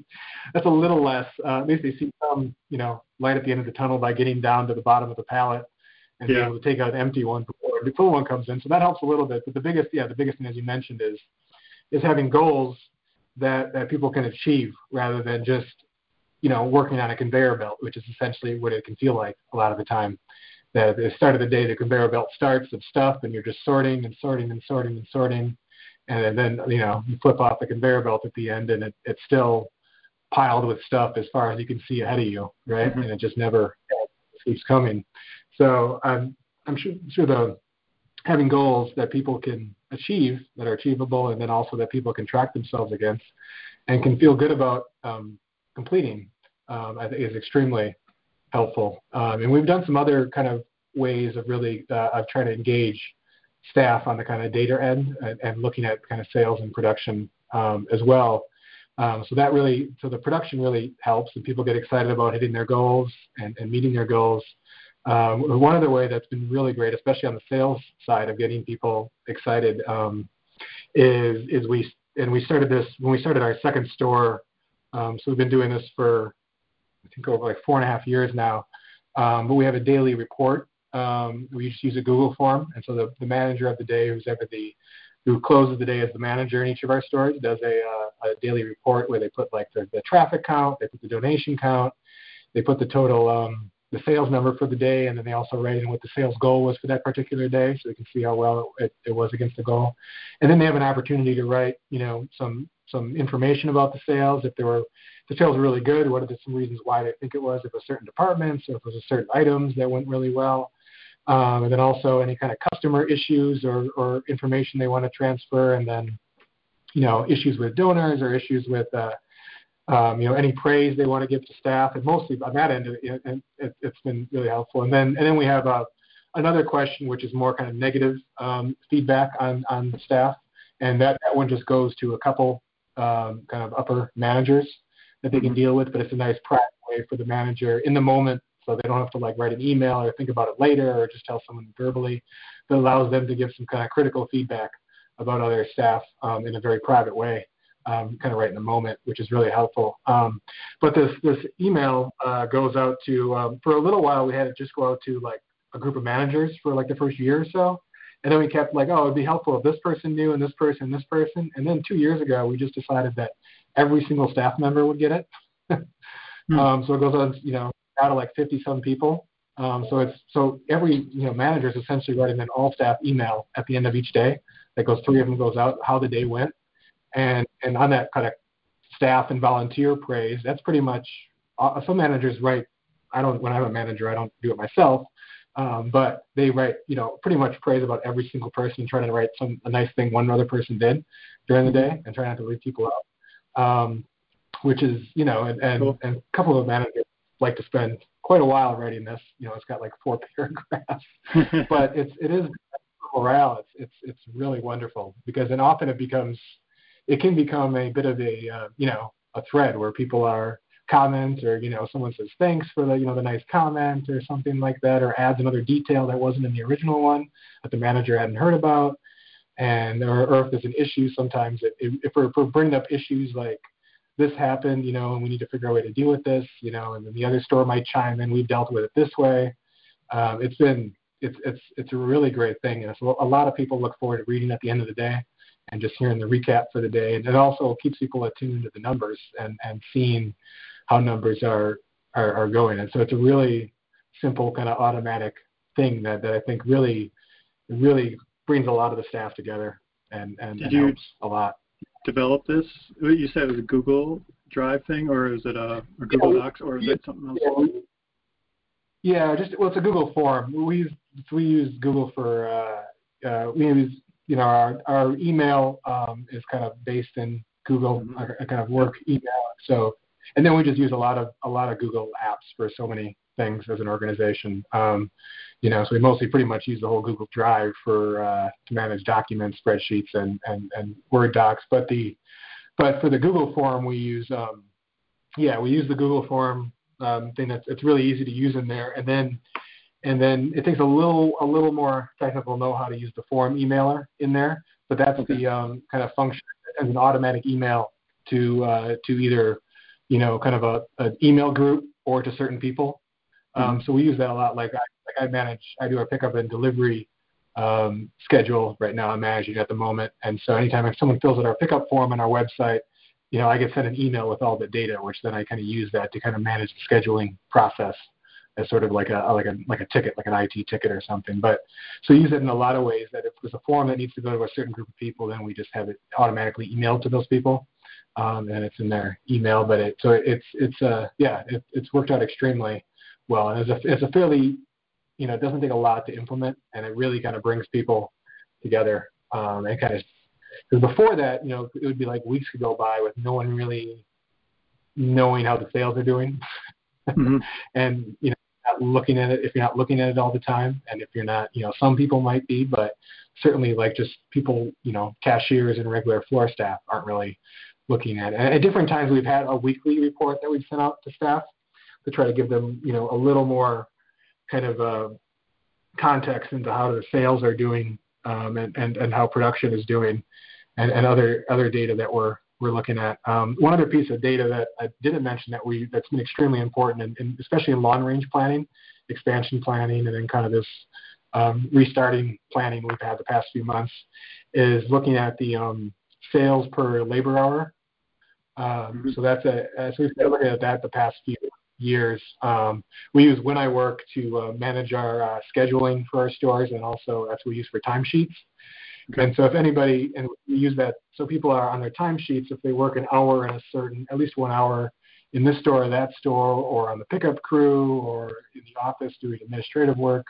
that's a little less. Uh, at least they see some you know light at the end of the tunnel by getting down to the bottom of the pallet and Yeah. able to take out an empty one before the full one comes in. So that helps a little bit. But the biggest, yeah, the biggest thing as you mentioned is is having goals that, that people can achieve rather than just you know working on a conveyor belt, which is essentially what it can feel like a lot of the time. That at the start of the day, the conveyor belt starts of stuff, and you're just sorting and sorting and sorting and sorting, and then you know you flip off the conveyor belt at the end, and it, it's still piled with stuff as far as you can see ahead of you, right? Mm-hmm. And it just never keeps coming. So I'm I'm sure, sure the having goals that people can achieve that are achievable, and then also that people can track themselves against and can feel good about um, completing, um, I think is extremely helpful. Um, and we've done some other kind of ways of really uh, of trying to engage staff on the kind of data end and, and looking at kind of sales and production um, as well. Um, so that really, so the production really helps, and people get excited about hitting their goals and, and meeting their goals. Um, one other way that's been really great, especially on the sales side of getting people excited, um, is is we and we started this when we started our second store. Um, so we've been doing this for I think over like four and a half years now. Um, but we have a daily report. Um, we just use a Google form, and so the, the manager of the day, who's ever the who closes the day as the manager in each of our stores, does a, uh, a daily report where they put like the, the traffic count, they put the donation count, they put the total um, the sales number for the day, and then they also write in what the sales goal was for that particular day, so they can see how well it, it was against the goal. And then they have an opportunity to write, you know, some some information about the sales. If there were the sales were really good, what are the, some reasons why they think it was? If it was certain departments, or if it was a certain items that went really well, um, and then also any kind of customer issues or, or information they want to transfer, and then you know issues with donors or issues with uh, um, you know, any praise they want to give to staff, and mostly on that end, it, it, it, has been really helpful. And then, and then we have uh, another question, which is more kind of negative um, feedback on on staff, and that, that one just goes to a couple um, kind of upper managers that they can deal with. But it's a nice practical way for the manager in the moment, so they don't have to like write an email or think about it later or just tell someone verbally. That allows them to give some kind of critical feedback about other staff um, in a very private way um, kind of right in the moment, which is really helpful. Um, but this this email uh, goes out to um, for a little while we had it just go out to like a group of managers for like the first year or so, and then we kept like oh it'd be helpful if this person knew and this person and this person, and then two years ago we just decided that every single staff member would get it. [LAUGHS] um, so it goes on you know out of like 50 some people. Um, so it's so every you know manager is essentially writing an all staff email at the end of each day that goes three of them goes out how the day went and and on that kind of staff and volunteer praise, that's pretty much uh, some managers write. I don't when I'm a manager, I don't do it myself, um, but they write you know pretty much praise about every single person, trying to write some a nice thing one other person did during the day, and trying not to leave people out. Um, which is you know and and, cool. and a couple of managers like to spend quite a while writing this. You know, it's got like four [LAUGHS] paragraphs, [LAUGHS] but it's it is morale. It's it's it's really wonderful because and often it becomes it can become a bit of a uh, you know a thread where people are comment or you know someone says thanks for the you know the nice comment or something like that or adds another detail that wasn't in the original one that the manager hadn't heard about and or, or if there's an issue sometimes it, if, we're, if we're bringing up issues like this happened you know and we need to figure out a way to deal with this you know and then the other store might chime in we've dealt with it this way um, it's been it's it's it's a really great thing and so a lot of people look forward to reading at the end of the day and just hearing the recap for the day. And it also keeps people attuned to the numbers and, and seeing how numbers are, are, are going. And so it's a really simple kind of automatic thing that, that I think really really brings a lot of the staff together and, and, and helps a lot. Develop this? You said it was a Google Drive thing, or is it a or Google yeah, Docs, or is it something else? Yeah, just well, it's a Google form. We use we use Google for uh, uh, we use you know, our, our email um, is kind of based in Google, mm-hmm. a, a kind of work email. So, and then we just use a lot of a lot of Google apps for so many things as an organization. Um, you know, so we mostly pretty much use the whole Google Drive for uh, to manage documents, spreadsheets, and, and and Word docs. But the but for the Google form, we use um, yeah, we use the Google form um, thing that's it's really easy to use in there, and then and then it takes a little a little more technical know how to use the form emailer in there, but that's okay. the um, kind of function as an automatic email to uh, to either you know kind of a an email group or to certain people. Um, mm-hmm. So we use that a lot. Like I, like I manage, I do our pickup and delivery um, schedule right now I'm managing at the moment. And so anytime if someone fills out our pickup form on our website, you know, I get sent an email with all the data, which then I kind of use that to kind of manage the scheduling process as sort of like a like a like a ticket, like an IT ticket or something. But so we use it in a lot of ways. That if there's a form that needs to go to a certain group of people, then we just have it automatically emailed to those people, um, and it's in their email. But it so it's it's uh yeah it, it's worked out extremely well, and it's a it's a fairly you know it doesn't take a lot to implement, and it really kind of brings people together um, and kind of because before that, you know, it would be like weeks could go by with no one really knowing how the sales are doing. Mm-hmm. [LAUGHS] and you know, not looking at it if you're not looking at it all the time, and if you're not, you know, some people might be, but certainly like just people, you know, cashiers and regular floor staff aren't really looking at it. And at different times, we've had a weekly report that we've sent out to staff to try to give them, you know, a little more kind of uh, context into how the sales are doing um, and, and, and how production is doing and, and other other data that we're we're looking at. Um, one other piece of data that I didn't mention that we that's been extremely important, and, and especially in long range planning, expansion planning, and then kind of this um, restarting planning we've had the past few months, is looking at the um, sales per labor hour. Um, mm-hmm. so that's a so we've been looking at that the past few years. Um, we use When I Work to uh, manage our uh, scheduling for our stores, and also that's what we use for timesheets. Okay. And so if anybody, and we use that, so people are on their timesheets, if they work an hour in a certain, at least one hour in this store or that store, or on the pickup crew, or in the office doing administrative work,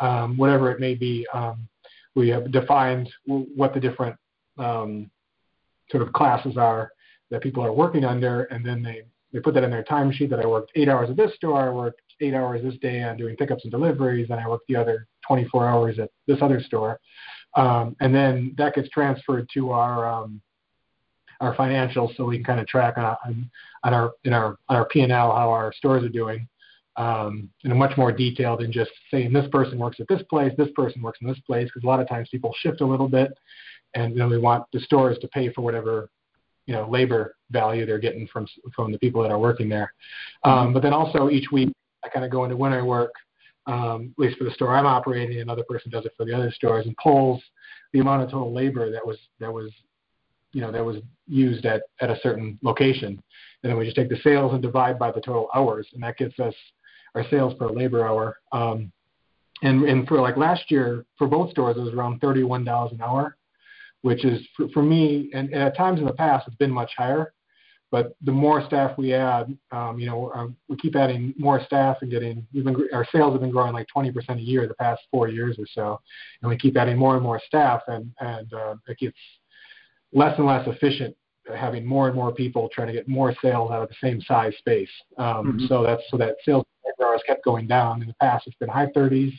um, whatever it may be, um, we have defined what the different um, sort of classes are that people are working under, and then they they put that in their timesheet that I worked eight hours at this store, I worked eight hours this day on doing pickups and deliveries, and I worked the other 24 hours at this other store. Um, and then that gets transferred to our um, our financials, so we can kind of track on, on our in our on our P and L how our stores are doing um, in a much more detail than just saying this person works at this place, this person works in this place, because a lot of times people shift a little bit, and you know we want the stores to pay for whatever you know labor value they're getting from from the people that are working there. Um, mm-hmm. but then also each week I kind of go into when I work, um, at least for the store I'm operating, another person does it for the other stores, and polls the amount of total labor that was that was you know that was used at at a certain location, and then we just take the sales and divide by the total hours, and that gets us our sales per labor hour. Um, and and for like last year for both stores it was around thirty one dollars an hour which is for, for me, and, and, at times in the past it's been much higher. But the more staff we add, um, you know, um, we keep adding more staff and getting. We've been our sales have been growing like 20% a year the past four years or so, and we keep adding more and more staff, and and uh, it gets less and less efficient having more and more people trying to get more sales out of the same size space. Um, mm-hmm. So that's so that sales hours kept going down. In the past, it's been high 30s.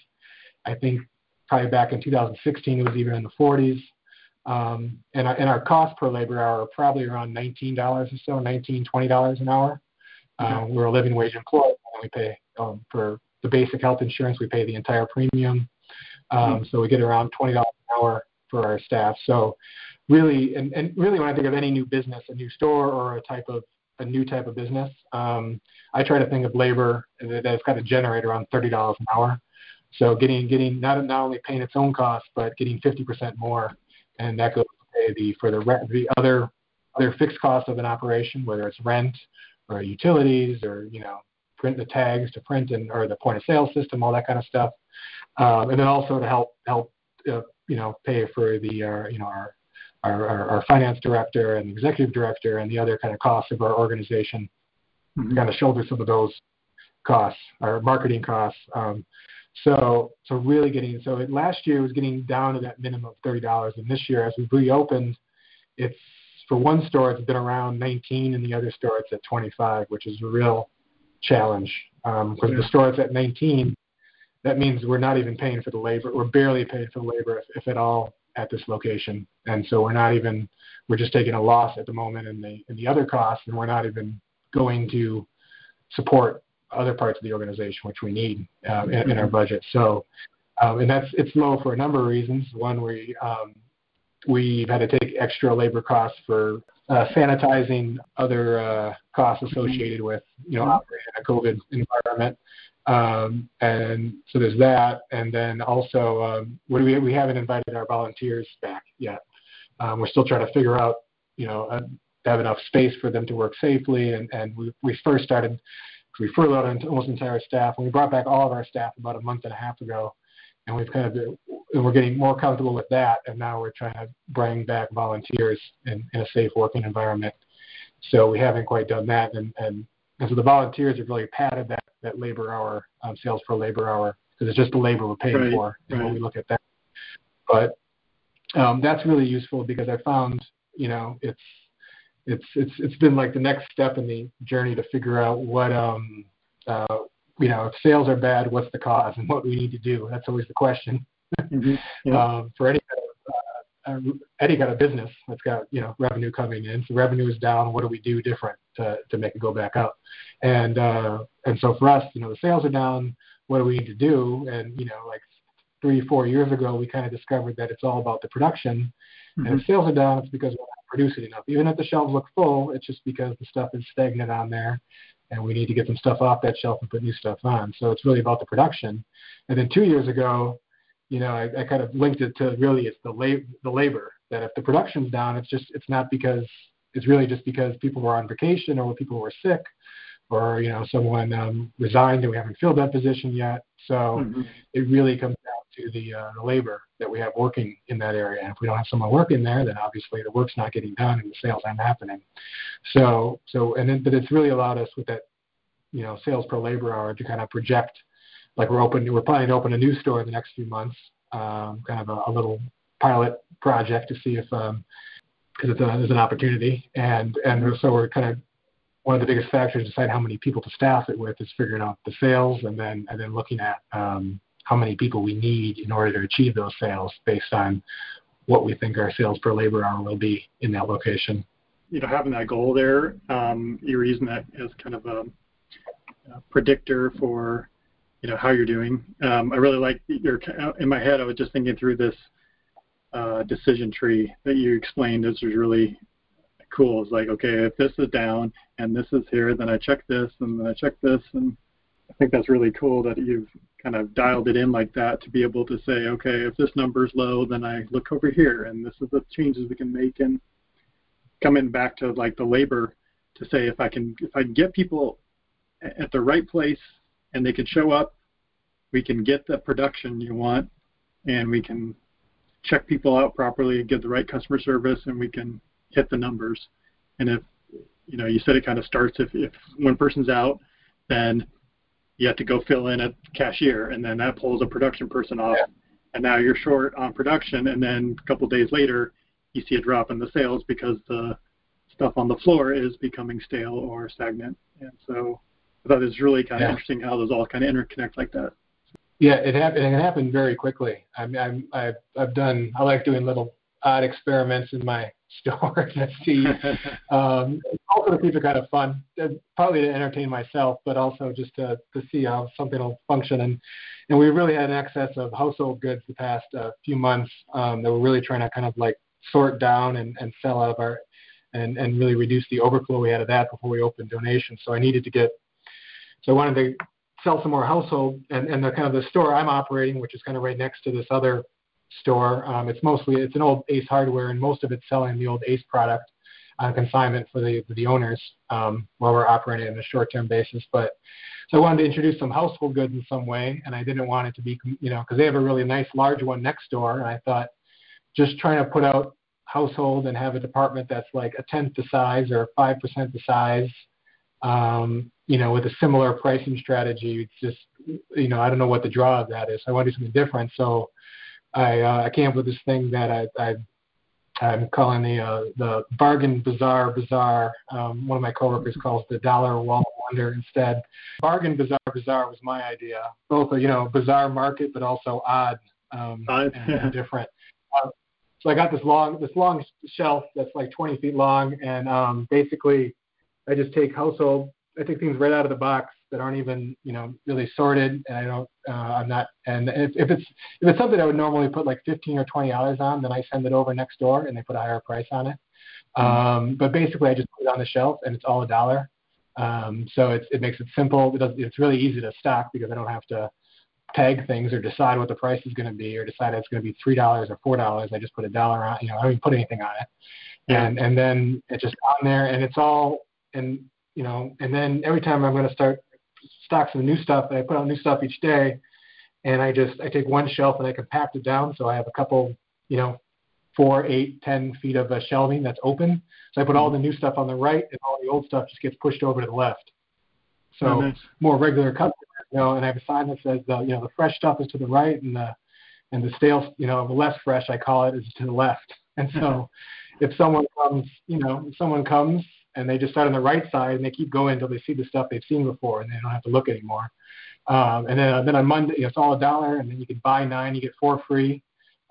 I think probably back in 2016 it was even in the 40s. Um, and, our, and our cost per labor hour are probably around $19 or so, $19, $20 an hour. Uh, we're a living wage employee, and we pay um, for the basic health insurance. We pay the entire premium, um, mm-hmm. so we get around $20 an hour for our staff. So, really, and, and really, when I think of any new business, a new store or a type of a new type of business, um, I try to think of labor that's got to generate around $30 an hour. So, getting getting not not only paying its own costs, but getting 50% more and that goes to pay the for the rent, the other other fixed costs of an operation, whether it's rent or utilities or you know print the tags to print and or the point of sale system, all that kind of stuff, um, and then also to help help uh, you know pay for the uh, you know our, our our finance director and executive director and the other kind of costs of our organization, mm-hmm. kind of shoulder some of those costs, our marketing costs. Um, so, so really getting so it, last year was getting down to that minimum of thirty dollars, and this year as we've reopened, it's for one store it's been around 19, and the other store it's at 25, which is a real challenge because um, yeah. the store it's at 19. That means we're not even paying for the labor. We're barely paying for the labor, if, if at all, at this location, and so we're not even. We're just taking a loss at the moment in the in the other costs, and we're not even going to support other parts of the organization, which we need uh, in, in, our budget. So, um, and that's it's low for a number of reasons. One, we um, we've had to take extra labor costs for uh, sanitizing, other uh, costs associated with you know operating in a COVID environment. Um, and so there's that, and then also um, we we haven't invited our volunteers back yet. Um, we're still trying to figure out, you know, uh, have enough space for them to work safely. And, and we, we first started, we furloughed almost entire staff, and we brought back all of our staff about a month and a half ago. And we've kind of, and we're getting more comfortable with that. And now we're trying to bring back volunteers in, in a safe working environment. So we haven't quite done that. And, and, and so the volunteers have really padded that, that labor hour, um, sales per labor hour, because it's just the labor we're paying right, for right. when we look at that. But um, that's really useful because I found, you know, it's it's it's it's been like the next step in the journey to figure out what um uh you know if sales are bad, what's the cause and what we need to do. That's always the question mm-hmm. yeah. [LAUGHS] um, for any kind of uh, any kind of business that's got you know revenue coming in. So revenue is down. What do we do different to to make it go back up? And uh, and so for us, you know, the sales are down. What do we need to do? And you know, like three, four years ago, we kind of discovered that it's all about the production. Mm-hmm. And if sales are down, it's because we're producing enough. Even if the shelves look full, it's just because the stuff is stagnant on there, and we need to get some stuff off that shelf and put new stuff on. So it's really about the production. And then two years ago, you know, I, I kind of linked it to really it's the lab, the labor. That if the production's down, it's just it's not because it's really just because people were on vacation or people were sick or you know someone um, resigned and we haven't filled that position yet. So mm-hmm. it really comes to the, uh, the labor that we have working in that area. And if we don't have someone working there, then obviously the work's not getting done and the sales aren't happening. So so and then but it's really allowed us with that you know sales per labor hour to kind of project like we're open we're planning to open a new store in the next few months, um, kind of a, a little pilot project to see if um, because it's a, there's an opportunity and and so we're kind of one of the biggest factors to decide how many people to staff it with is figuring out the sales and then and then looking at um, how many people we need in order to achieve those sales based on what we think our sales per labor hour will be in that location. You know, having that goal there, um, you're using that as kind of a, a, predictor for you know how you're doing. Um, I really like your. In my head, I was just thinking through this uh, decision tree that you explained. This was really cool. It's like, okay, if this is down and this is here, then I check this and then I check this, and I think that's really cool that you've kind of dialed it in like that to be able to say, okay, if this number is low, then I look over here, and this is the changes we can make, and coming back to like the labor to say if I can if I can get people at the right place and they can show up, we can get the production you want, and we can check people out properly, give the right customer service, and we can hit the numbers. And if you know, you said it kind of starts if if one person's out, then you have to go fill in a cashier, and then that pulls a production person off, yeah. and now you're short on production. And then a couple of days later, you see a drop in the sales because the stuff on the floor is becoming stale or stagnant. And so I thought it was really kind of yeah. interesting how those all kind of interconnect like that. Yeah, it happened. It happened very quickly. I mean, I'm, I've, I've done. I like doing little odd experiments in my [LAUGHS] store to see. [LAUGHS] um, also to keep it kind of fun, uh, partly to entertain myself, but also just to to see how something will function. And and we really had an excess of household goods the past uh, few months um, that we're really trying to kind of like sort down and, and sell out of our and and really reduce the overflow we had of that before we opened donations. So I needed to get. So I wanted to sell some more household and, and the kind of the store I'm operating, which is kind of right next to this other store. Um, it's mostly it's an old Ace Hardware, and most of it's selling the old Ace product on consignment for the the owners um, while we're operating on a short-term basis. But so I wanted to introduce some household goods in some way, and I didn't want it to be you know because they have a really nice large one next door, and I thought just trying to put out household and have a department that's like a tenth the size or five percent the size. Um, you know, with a similar pricing strategy, it's just, you know, I don't know what the draw of that is. I want to do something different. So I uh, I came up with this thing that I, I I'm calling the uh, the bargain bazaar bazaar. Um, one of my coworkers calls the dollar wall of wonder instead. Bargain bazaar bazaar was my idea. Both a you know bizarre market, but also odd um, and, and different. Uh, so I got this long this long shelf that's like 20 feet long, and um, basically I just take household. I take things right out of the box that aren't even you know really sorted, and I don't uh, I'm not and if, if it's if it's something I would normally put like 15 or 20 dollars on, then I send it over next door and they put a higher price on it. Mm-hmm. Um, but basically, I just put it on the shelf and it's all a dollar. Um, so it's, it makes it simple. It does, it's really easy to stock because I don't have to tag things or decide what the price is going to be or decide it's going to be three dollars or four dollars. I just put a dollar on. You know, I don't even put anything on it, yeah. and and then it's just on there and it's all and you know and then every time I'm going to start stock some new stuff, I put out new stuff each day, and I just I take one shelf and I compact it down so I have a couple you know four, eight, ten feet of uh, shelving that's open. So I put all the new stuff on the right, and all the old stuff just gets pushed over to the left. So oh, nice. more regular customers, you know, and I have a sign that says the you know the fresh stuff is to the right, and the and the stale, you know, the less fresh I call it is to the left. And so [LAUGHS] if someone comes, you know, if someone comes and they just start on the right side and they keep going until they see the stuff they've seen before and they don't have to look anymore. Um, and then, then on Monday, you know, it's all a dollar, and then you can buy nine, you get four free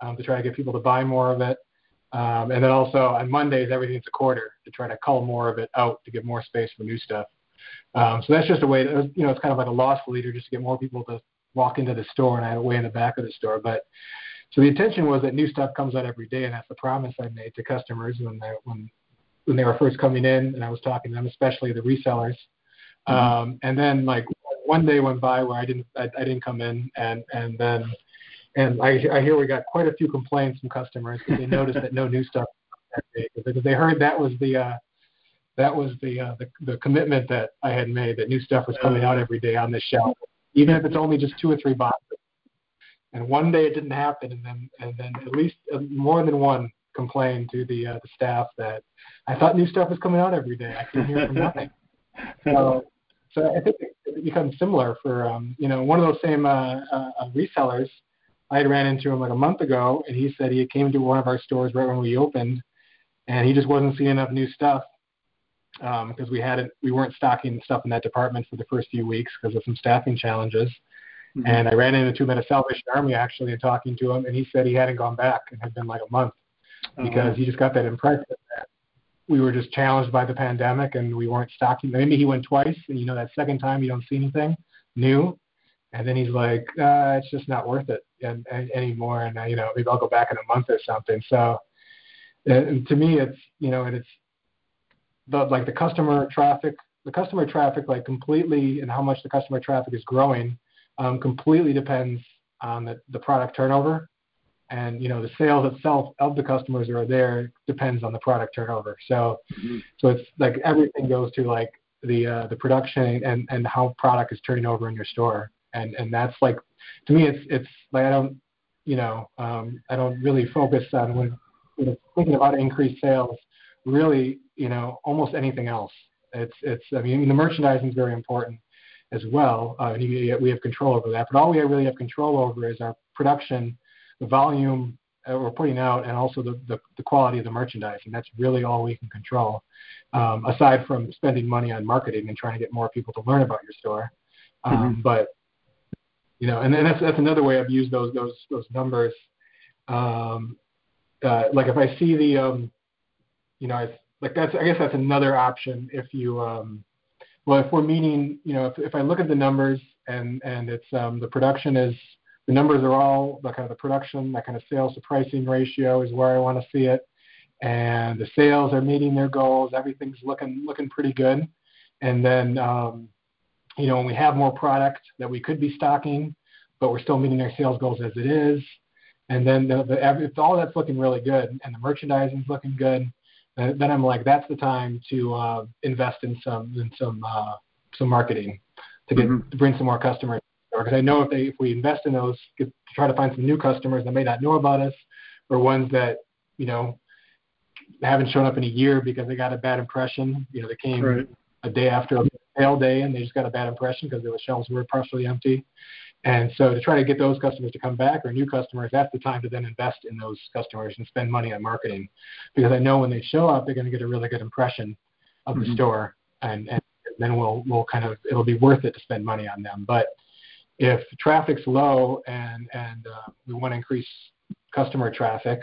um, to try to get people to buy more of it. Um, and then also on Mondays, everything's a quarter to try to cull more of it out to give more space for new stuff. Um, so that's just a way to, you know, it's kind of like a loss leader just to get more people to walk into the store and I have a way in the back of the store. But so the intention was that new stuff comes out every day, and that's the promise I made to customers when they when when they were first coming in, and I was talking to them, especially the resellers. Mm-hmm. Um, and then like one day went by where I didn't I, I didn't come in, and and then and I, I hear we got quite a few complaints from customers because they noticed that no new stuff that day because they heard that was the uh, that was the, uh, the the commitment that I had made that new stuff was coming out every day on the shelf, even if it's only just two or three boxes. And one day it didn't happen, and then and then at least uh, more than one complained to the uh, the staff that I thought new stuff was coming out every day. I couldn't hear from [LAUGHS] nothing. So so I think it becomes similar for um, you know one of those same uh, uh, resellers I had ran into him like a month ago, and he said he came to one of our stores right when we opened, and he just wasn't seeing enough new stuff because um, we hadn't we weren't stocking stuff in that department for the first few weeks because of some staffing challenges. Mm-hmm. And I ran into him at a Salvation Army actually and talking to him, and he said he hadn't gone back and had been like a month. Because he just got that impression that we were just challenged by the pandemic and we weren't stocking. Maybe he went twice, and you know that second time you don't see anything new, and then he's like, uh, it's just not worth it and, and, anymore. And uh, you know, maybe I'll go back in a month or something. So, and to me, it's you know, and it's the like the customer traffic, the customer traffic, like completely, and how much the customer traffic is growing, um, completely depends on the, the product turnover. And you know, the sales itself of the customers that are there depends on the product turnover. So, mm-hmm. so it's like everything goes to like the uh, the production and and how product is turning over in your store and and that's like to me it's it's like I don't you know um, I don't really focus on when, when thinking about increased sales really you know almost anything else it's it's I mean the merchandising is very important as well uh, and we have control over that but all we really have control over is our production the volume we're putting out and also the, the, the quality of the merchandise and that's really all we can control um, aside from spending money on marketing and trying to get more people to learn about your store um, mm-hmm. but you know, and, and that's that's another way I've used those those those numbers. Um, uh, like if I see the, um, you know, I, like that's I guess that's another option if you, um, well, if we're meeting, you know, if if I look at the numbers and and it's um, the production is the numbers are all the kind of the production, that kind of sales to pricing ratio is where I want to see it, and the sales are meeting their goals, everything's looking looking pretty good, and then um, you know, when we have more product that we could be stocking, but we're still meeting our sales goals as it is. And then the, the, if all that's looking really good and the merchandising's looking good, then I'm like, that's the time to uh, invest in some in some uh, some marketing to get mm-hmm. to bring some more customers. Because I know if they if we invest in those, get, to try to find some new customers that may not know about us, or ones that you know haven't shown up in a year because they got a bad impression. You know, they came right. a day after a sale day and they just got a bad impression because the shelves were partially empty. And so to try to get those customers to come back or new customers, that's the time to then invest in those customers and spend money on marketing because I know when they show up, they're going to get a really good impression of mm-hmm. the store and, and then we'll, we'll kind of, it'll be worth it to spend money on them. But if traffic's low and, and uh, we want to increase customer traffic,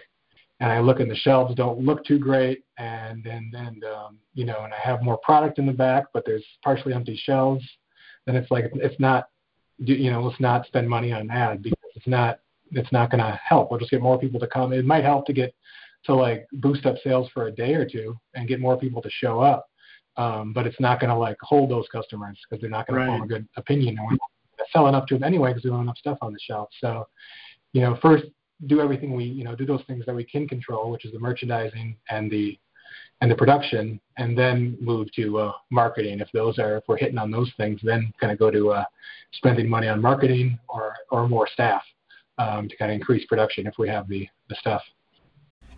and I look and the shelves don't look too great, and and and um, you know, and I have more product in the back, but there's partially empty shelves. then it's like it's not you know let's not spend money on an ad because it's not it's not going to help. We'll just get more people to come. It might help to get to like boost up sales for a day or two and get more people to show up. Um, but it's not going to like hold those customers because they're not going right. to form a good opinion. Selling up to them anyway because we don't have enough stuff on the shelf. So, you know, first do everything we, you know, do those things that we can control, which is the merchandising and the and the production, and then move to uh, marketing. If those are, if we're hitting on those things, then kind of go to uh, spending money on marketing or or more staff um, to kind of increase production if we have the the stuff.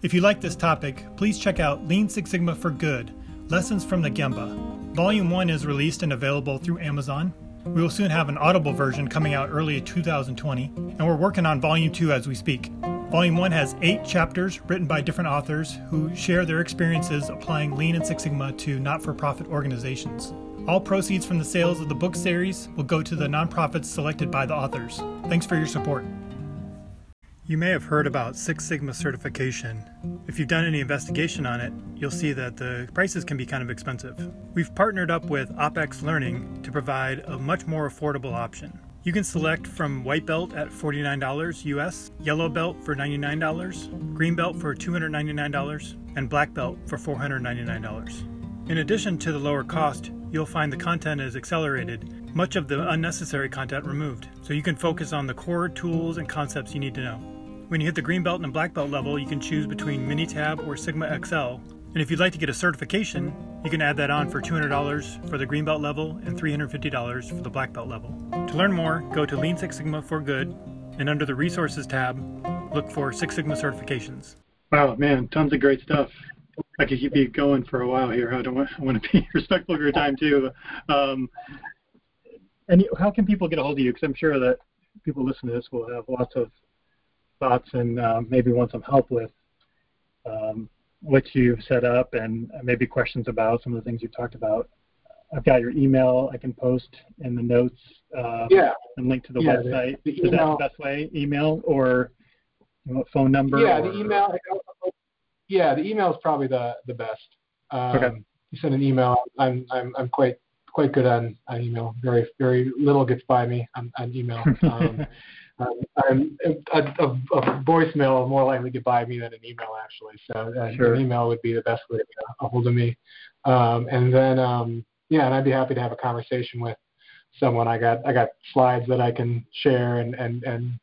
If you like this topic, please check out Lean Six Sigma for Good Lessons from the Gemba. Volume 1 is released and available through Amazon. We will soon have an audible version coming out early 2020, and we're working on Volume 2 as we speak. Volume 1 has eight chapters written by different authors who share their experiences applying Lean and Six Sigma to not for profit organizations. All proceeds from the sales of the book series will go to the nonprofits selected by the authors. Thanks for your support. You may have heard about Six Sigma certification. If you've done any investigation on it, you'll see that the prices can be kind of expensive. We've partnered up with OPEX Learning to provide a much more affordable option. You can select from white belt at $49 US, yellow belt for $99, green belt for $299, and black belt for $499. In addition to the lower cost, you'll find the content is accelerated, much of the unnecessary content removed, so you can focus on the core tools and concepts you need to know. When you hit the green belt and black belt level, you can choose between Minitab or SigmaXL. And if you'd like to get a certification, you can add that on for $200 for the green belt level and $350 for the black belt level. To learn more, go to Lean Six Sigma for Good and under the Resources tab, look for Six Sigma certifications. Wow, man, tons of great stuff. I could keep you going for a while here. I don't want, I want to [LAUGHS] be respectful of your time too. Um, and how can people get a hold of you? Because I'm sure that people listening to this will have lots of thoughts and uh, maybe want some help with um, what you've set up and maybe questions about some of the things you've talked about. I've got your email. I can post in the notes uh, yeah. and link to the yeah, website. The, the Is that the best way? Email or you know, phone number? Yeah, or? the email. Yeah, the email is probably the the best. Um, okay. You send an email. I'm I'm I'm quite quite good on, on email. Very very little gets by me on, on email. [LAUGHS] Um, um, I'm, a, a, a, voicemail will more likely get by me than an email actually. So uh, sure. an email would be the best way to get a hold of me. Um, and then um, yeah, and I'd be happy to have a conversation with someone. I got I got slides that I can share and and and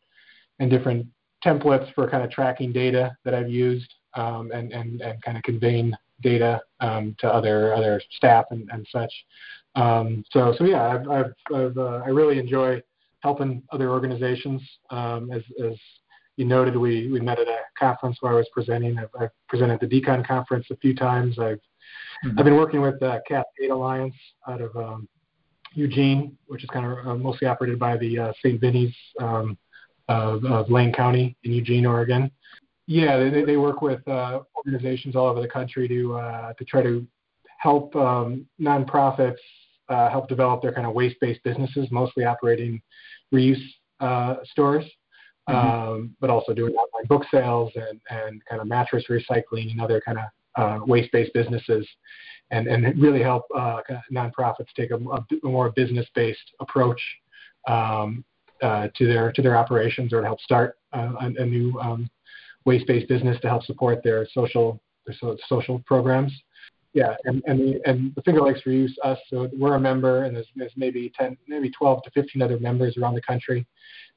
and different templates for kind of tracking data that I've used um, and and and kind of conveying data um, to other other staff and, and such. Um, so so yeah, I've, I've, I've uh, I really enjoy helping other organizations. Um, as, as you noted, we, we met at a conference where I was presenting. I've, I've presented at the Decon conference a few times. I've mm-hmm. I've been working with the Cascade Alliance out of um, Eugene, which is kind of uh, mostly operated by the uh, St. Vinny's um, of, of, Lane County in Eugene, Oregon. Yeah, they, they work with uh, organizations all over the country to uh, to try to help um, nonprofits uh, help develop their kind of waste-based businesses, mostly operating reuse uh, stores, mm-hmm. um, but also doing online book sales and, and kind of mattress recycling and other kind of uh, waste-based businesses, and and really help uh, nonprofits take a, a, more business-based approach um, uh, to their to their operations, or to help start uh, a, a, new um, waste-based business to help support their social their social programs yeah, and and the, and the Finger Lakes Reuse us, so we're a member, and there's, there's maybe 10, maybe 12 to 15 other members around the country,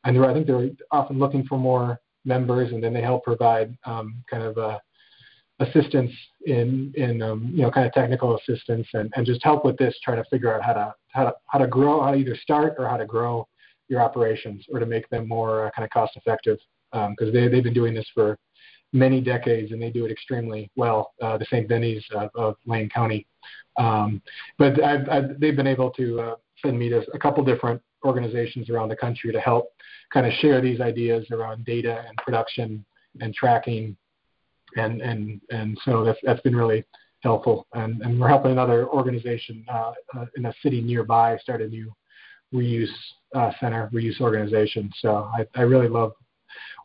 and I think they're often looking for more members, and then they help provide um, kind of uh, assistance in in um, you know kind of technical assistance and, and just help with this, try to figure out how to how to how to grow, how to either start or how to grow your operations or to make them more uh, kind of cost effective because um, they they've been doing this for many decades, and they do it extremely well. Uh, the St. Vinny's of, of Lane County, um, but I've, I've, they've been able to uh, send me to a couple different organizations around the country to help kind of share these ideas around data and production and tracking, and and and so that's that's been really helpful. And, and we're helping another organization uh, uh, in a city nearby start a new reuse uh, center, reuse organization. So I, I really love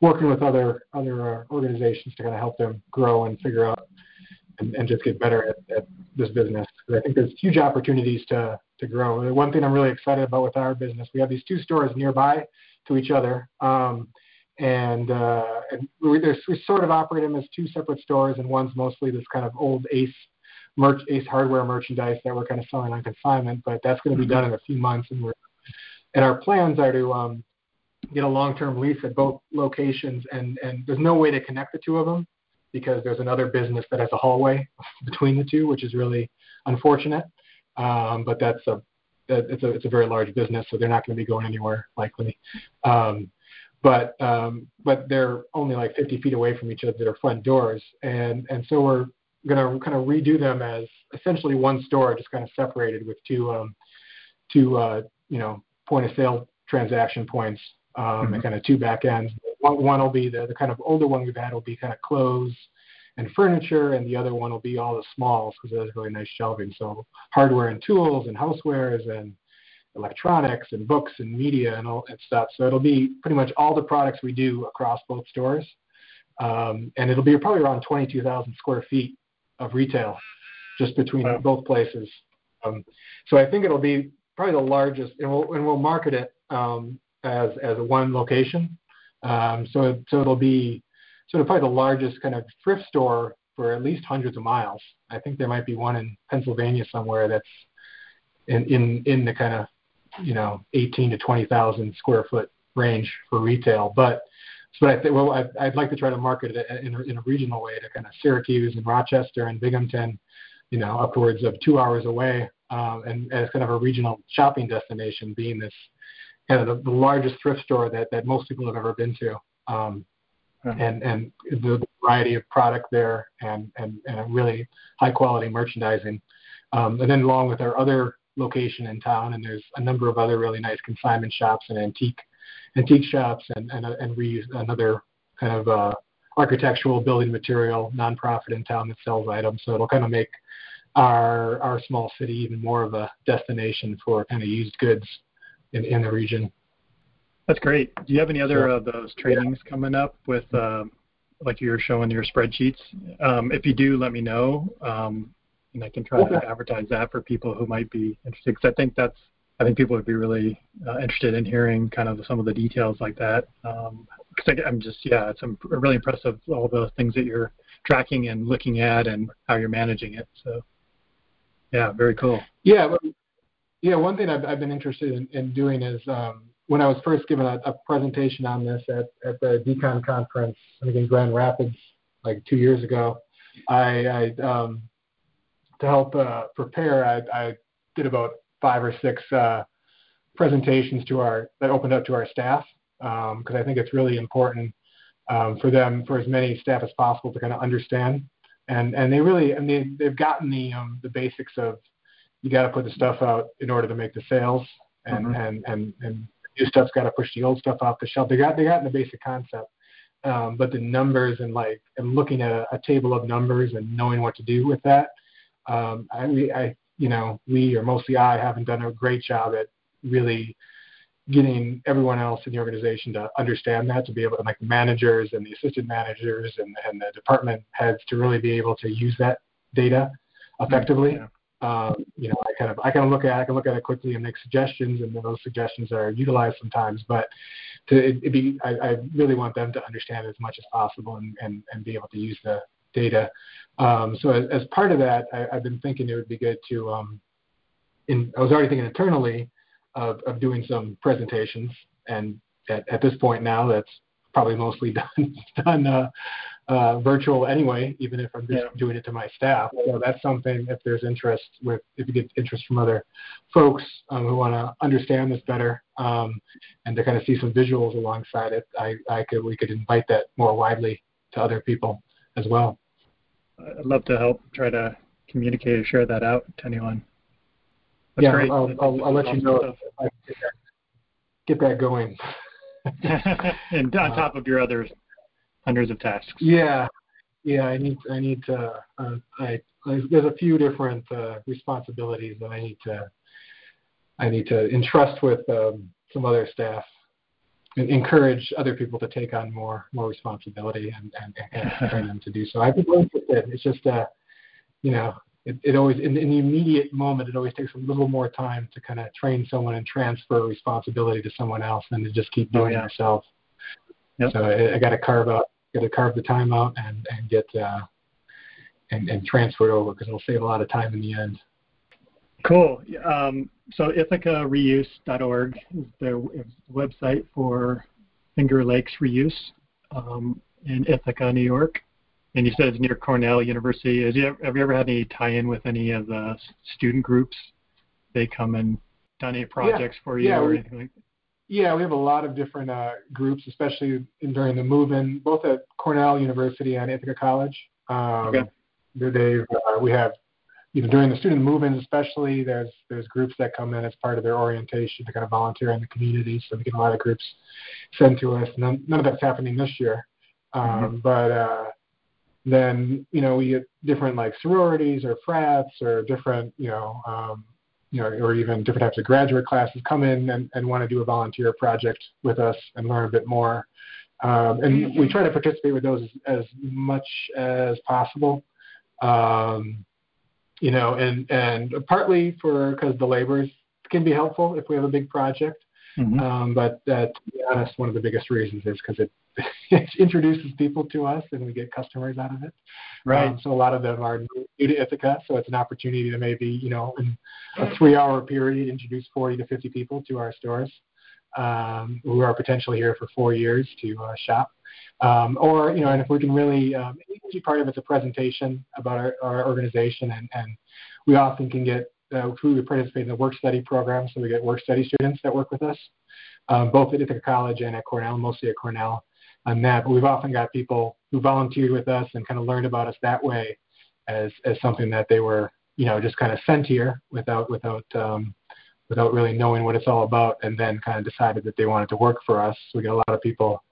working with other other uh, organizations to kind of help them grow and figure out and, and just get better at, at this business. I think there's huge opportunities to to grow. One thing I'm really excited about with our business, we have these two stores nearby to each other. Um, and, uh, and we, we sort of operate them as two separate stores, and one's mostly this kind of old Ace merch, Ace hardware merchandise that we're kind of selling on consignment. But that's going to be mm-hmm. done in a few months, and we're and our plans are to um, get a long-term lease at both locations, and and there's no way to connect the two of them because there's another business that has a hallway [LAUGHS] between the two, which is really unfortunate. Um, but that's a it's a it's a very large business, so they're not going to be going anywhere likely. Um, but um, but they're only like 50 feet away from each other, their front doors, and and so we're going to kind of redo them as essentially one store, just kind of separated with two um, two uh, you know point of sale transaction points um, mm-hmm. and kind of two back ends. One, one will be the, the kind of older one we've had will be kind of clothes and furniture, and the other one will be all the smalls because it has really nice shelving. So hardware and tools and housewares and electronics and books and media and all that stuff. So it'll be pretty much all the products we do across both stores. Um, and it'll be probably around 22,000 square feet of retail just between wow. both places. Um, so I think it'll be probably the largest, and we'll, and we'll market it um, as, as one location. Um, so, so it'll be sort of probably the largest kind of thrift store for at least hundreds of miles. I think there might be one in Pennsylvania somewhere that's in, in, in the kind of you know 18 to 20,000 square foot range for retail. But but I think well, I'd, I'd like to try to market it in a, in a regional way to kind of Syracuse and Rochester and Binghamton, you know, upwards of two hours away, um, and as kind of a regional shopping destination, being this the, the largest thrift store that that most people have ever been to. Um, and and the variety of product there and and, and really high quality merchandising. Um, and then along with our other location in town, and there's a number of other really nice consignment shops and antique antique shops, and and, and reuse another kind of uh, architectural building material nonprofit in town that sells items. So it'll kind of make our our small city even more of a destination for kind of used goods in, in the region. That's great. Do you have any other of those trainings coming up with, uh, like you're showing your spreadsheets? Um, if you do, let me know. Um, and I can try okay. to advertise that for people who might be interested. Because I think that's I think people would be really uh, interested in hearing kind of some of the details like that. Because um, I'm just yeah, it's really impressive all the things that you're tracking and looking at and how you're managing it. So yeah, very cool. Yeah, well, yeah. One thing I've, I've been interested in, in doing is um, when I was first given a, a presentation on this at, at the Decon conference, in Grand Rapids, like two years ago, I, I um, to help uh, prepare, I, I, did about five or six uh, presentations to our that opened up to our staff because um, I think it's really important um, for them, for as many staff as possible, to kind of understand. And and they really, and they they've gotten the um, the basics of you got to put the stuff out in order to make the sales, and mm-hmm. and and and new stuff's got to push the old stuff off the shelf. They got they got the basic concept. Um, but the numbers and like and looking at a, a table of numbers and knowing what to do with that um, I, we, I, you know, we or mostly I haven't done a great job at really getting everyone else in the organization to understand that, to be able to, like the managers and the assistant managers and, and the department heads to really be able to use that data effectively. Yeah. Um, you know, I kind of I kind of look at I can look at it quickly and make suggestions, and those suggestions are utilized sometimes. But to it be, I, I really want them to understand as much as possible and, and, and be able to use the data. Um, so as, as, part of that, I, have been thinking it would be good to, um, in, I was already thinking internally of, of doing some presentations, and at, at this point now, that's probably mostly [LAUGHS] done done uh, uh, virtual anyway, even if I'm just yeah. doing it to my staff. So that's something if there's interest with if you get interest from other folks um, who want to understand this better um, and to kind of see some visuals alongside it, I, I could we could invite that more widely to other people as well. I'd love to help try to communicate or share that out to anyone. That's yeah, great. I'll, I'll, I'll let you know if I get that, get that going. [LAUGHS] and on top of your other hundreds of tasks. Yeah, yeah. I need I need to. Uh, I, I there's a few different uh, responsibilities that I need to I need to entrust with um, some other staff and encourage other people to take on more more responsibility and, and, and [LAUGHS] train them to do so. I've been interested. It's just uh, you know, it, it always in, in the immediate moment it always takes a little more time to kind of train someone and transfer responsibility to someone else than to just keep doing oh, yeah. it yourself. Yep. So I, I got to carve out, got to carve the time out and and get uh, and and transfer it over because it'll save a lot of time in the end. Cool. Um, so IthacaReuse.org is their website for Finger Lakes Reuse um, in Ithaca, New York and you said it's near Cornell University. Have you, ever, have you ever had any tie-in with any of the student groups? They come and done any projects yeah. for you yeah, or we, anything like that? Yeah, we have a lot of different uh, groups, especially in, during the move-in, both at Cornell University and Ithaca College. Um, okay. They uh, we have you know during the student move-ins especially there's there's groups that come in as part of their orientation to kind of volunteer in the community. So we get a lot of groups sent to us. None, none of that's happening this year, um, mm-hmm. but uh, then you know we get different like sororities or frats or different you know um, you know or even different types of graduate classes come in and, and want to do a volunteer project with us and learn a bit more. Um, and we try to participate with those as, as much as possible. Um, you know and and partly for because the labors can be helpful if we have a big project. Mm-hmm. um, but uh, to be honest one of the biggest reasons is because it it introduces people to us and we get customers out of it. Right. Um, so a lot of them are new to Ithaca, so it's an opportunity to maybe, you know, in a three hour period introduce 40 to 50 people to our stores um, who are potentially here for four years to uh, shop. Um, or, you know, and if we can really, um, part of it's a presentation about our, our organization and, and we often can get, uh, we participate in the work study program, so we get work study students that work with us, um, both at Ithaca College and at Cornell, mostly at Cornell on that. But we've often got people who volunteered with us and kind of learned about us that way as as something that they were you know just kind of sent here without without um, without really knowing what it's all about, and then kind of decided that they wanted to work for us. So we get a lot of people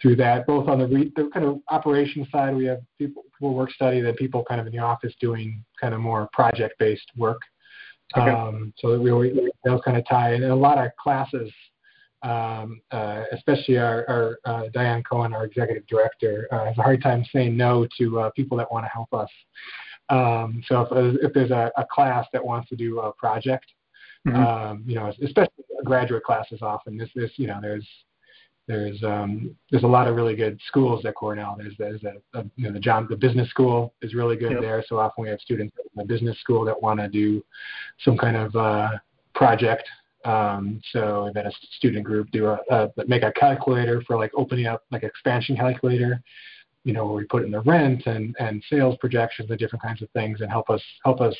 through that, both on the, re- the kind of operation side, we have people, people work study, then people kind of in the office doing kind of more project-based work. Okay. Um, so we, we those kind of tie in, and a lot of classes um, uh, especially our, our uh, Diane Cohen, our executive director, uh, has a hard time saying no to uh, people that want to help us. Um, so if, if there's a, a, class that wants to do a project, mm-hmm. um, you know, especially graduate classes, often this, this, you know, there's there's um, there's a lot of really good schools at Cornell. There's there's a, a you know the John the business school is really good yep. there. So often we have students in the business school that want to do some kind of uh, project um, so had a student group do a, a make a calculator for like opening up like expansion calculator, you know, where we put in the rent and, and sales projections and different kinds of things and help us help us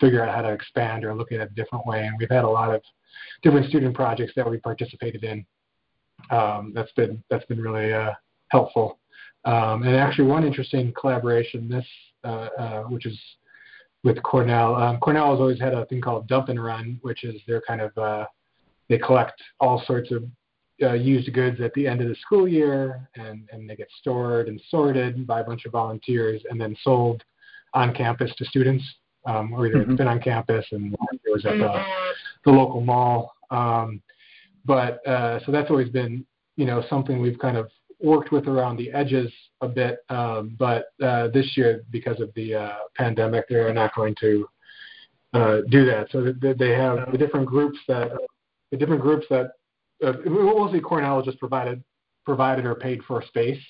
figure out how to expand or look at it a different way. And we've had a lot of different student projects that we participated in. Um, that's been that's been really uh, helpful. Um, and actually, one interesting collaboration this uh, uh, which is with Cornell. Um, Cornell has always had a thing called Dump and Run, which is their kind of uh, they collect all sorts of uh, used goods at the end of the school year, and and they get stored and sorted by a bunch of volunteers, and then sold on campus to students, um, or either mm-hmm. it's been on campus and it was at the, the local mall. Um, but uh, so that's always been you know something we've kind of worked with around the edges a bit, um, but uh, this year because of the uh, pandemic, they're not going to uh, do that. So they have the different groups that the different groups that uh, mostly Cornell provided provided or paid for space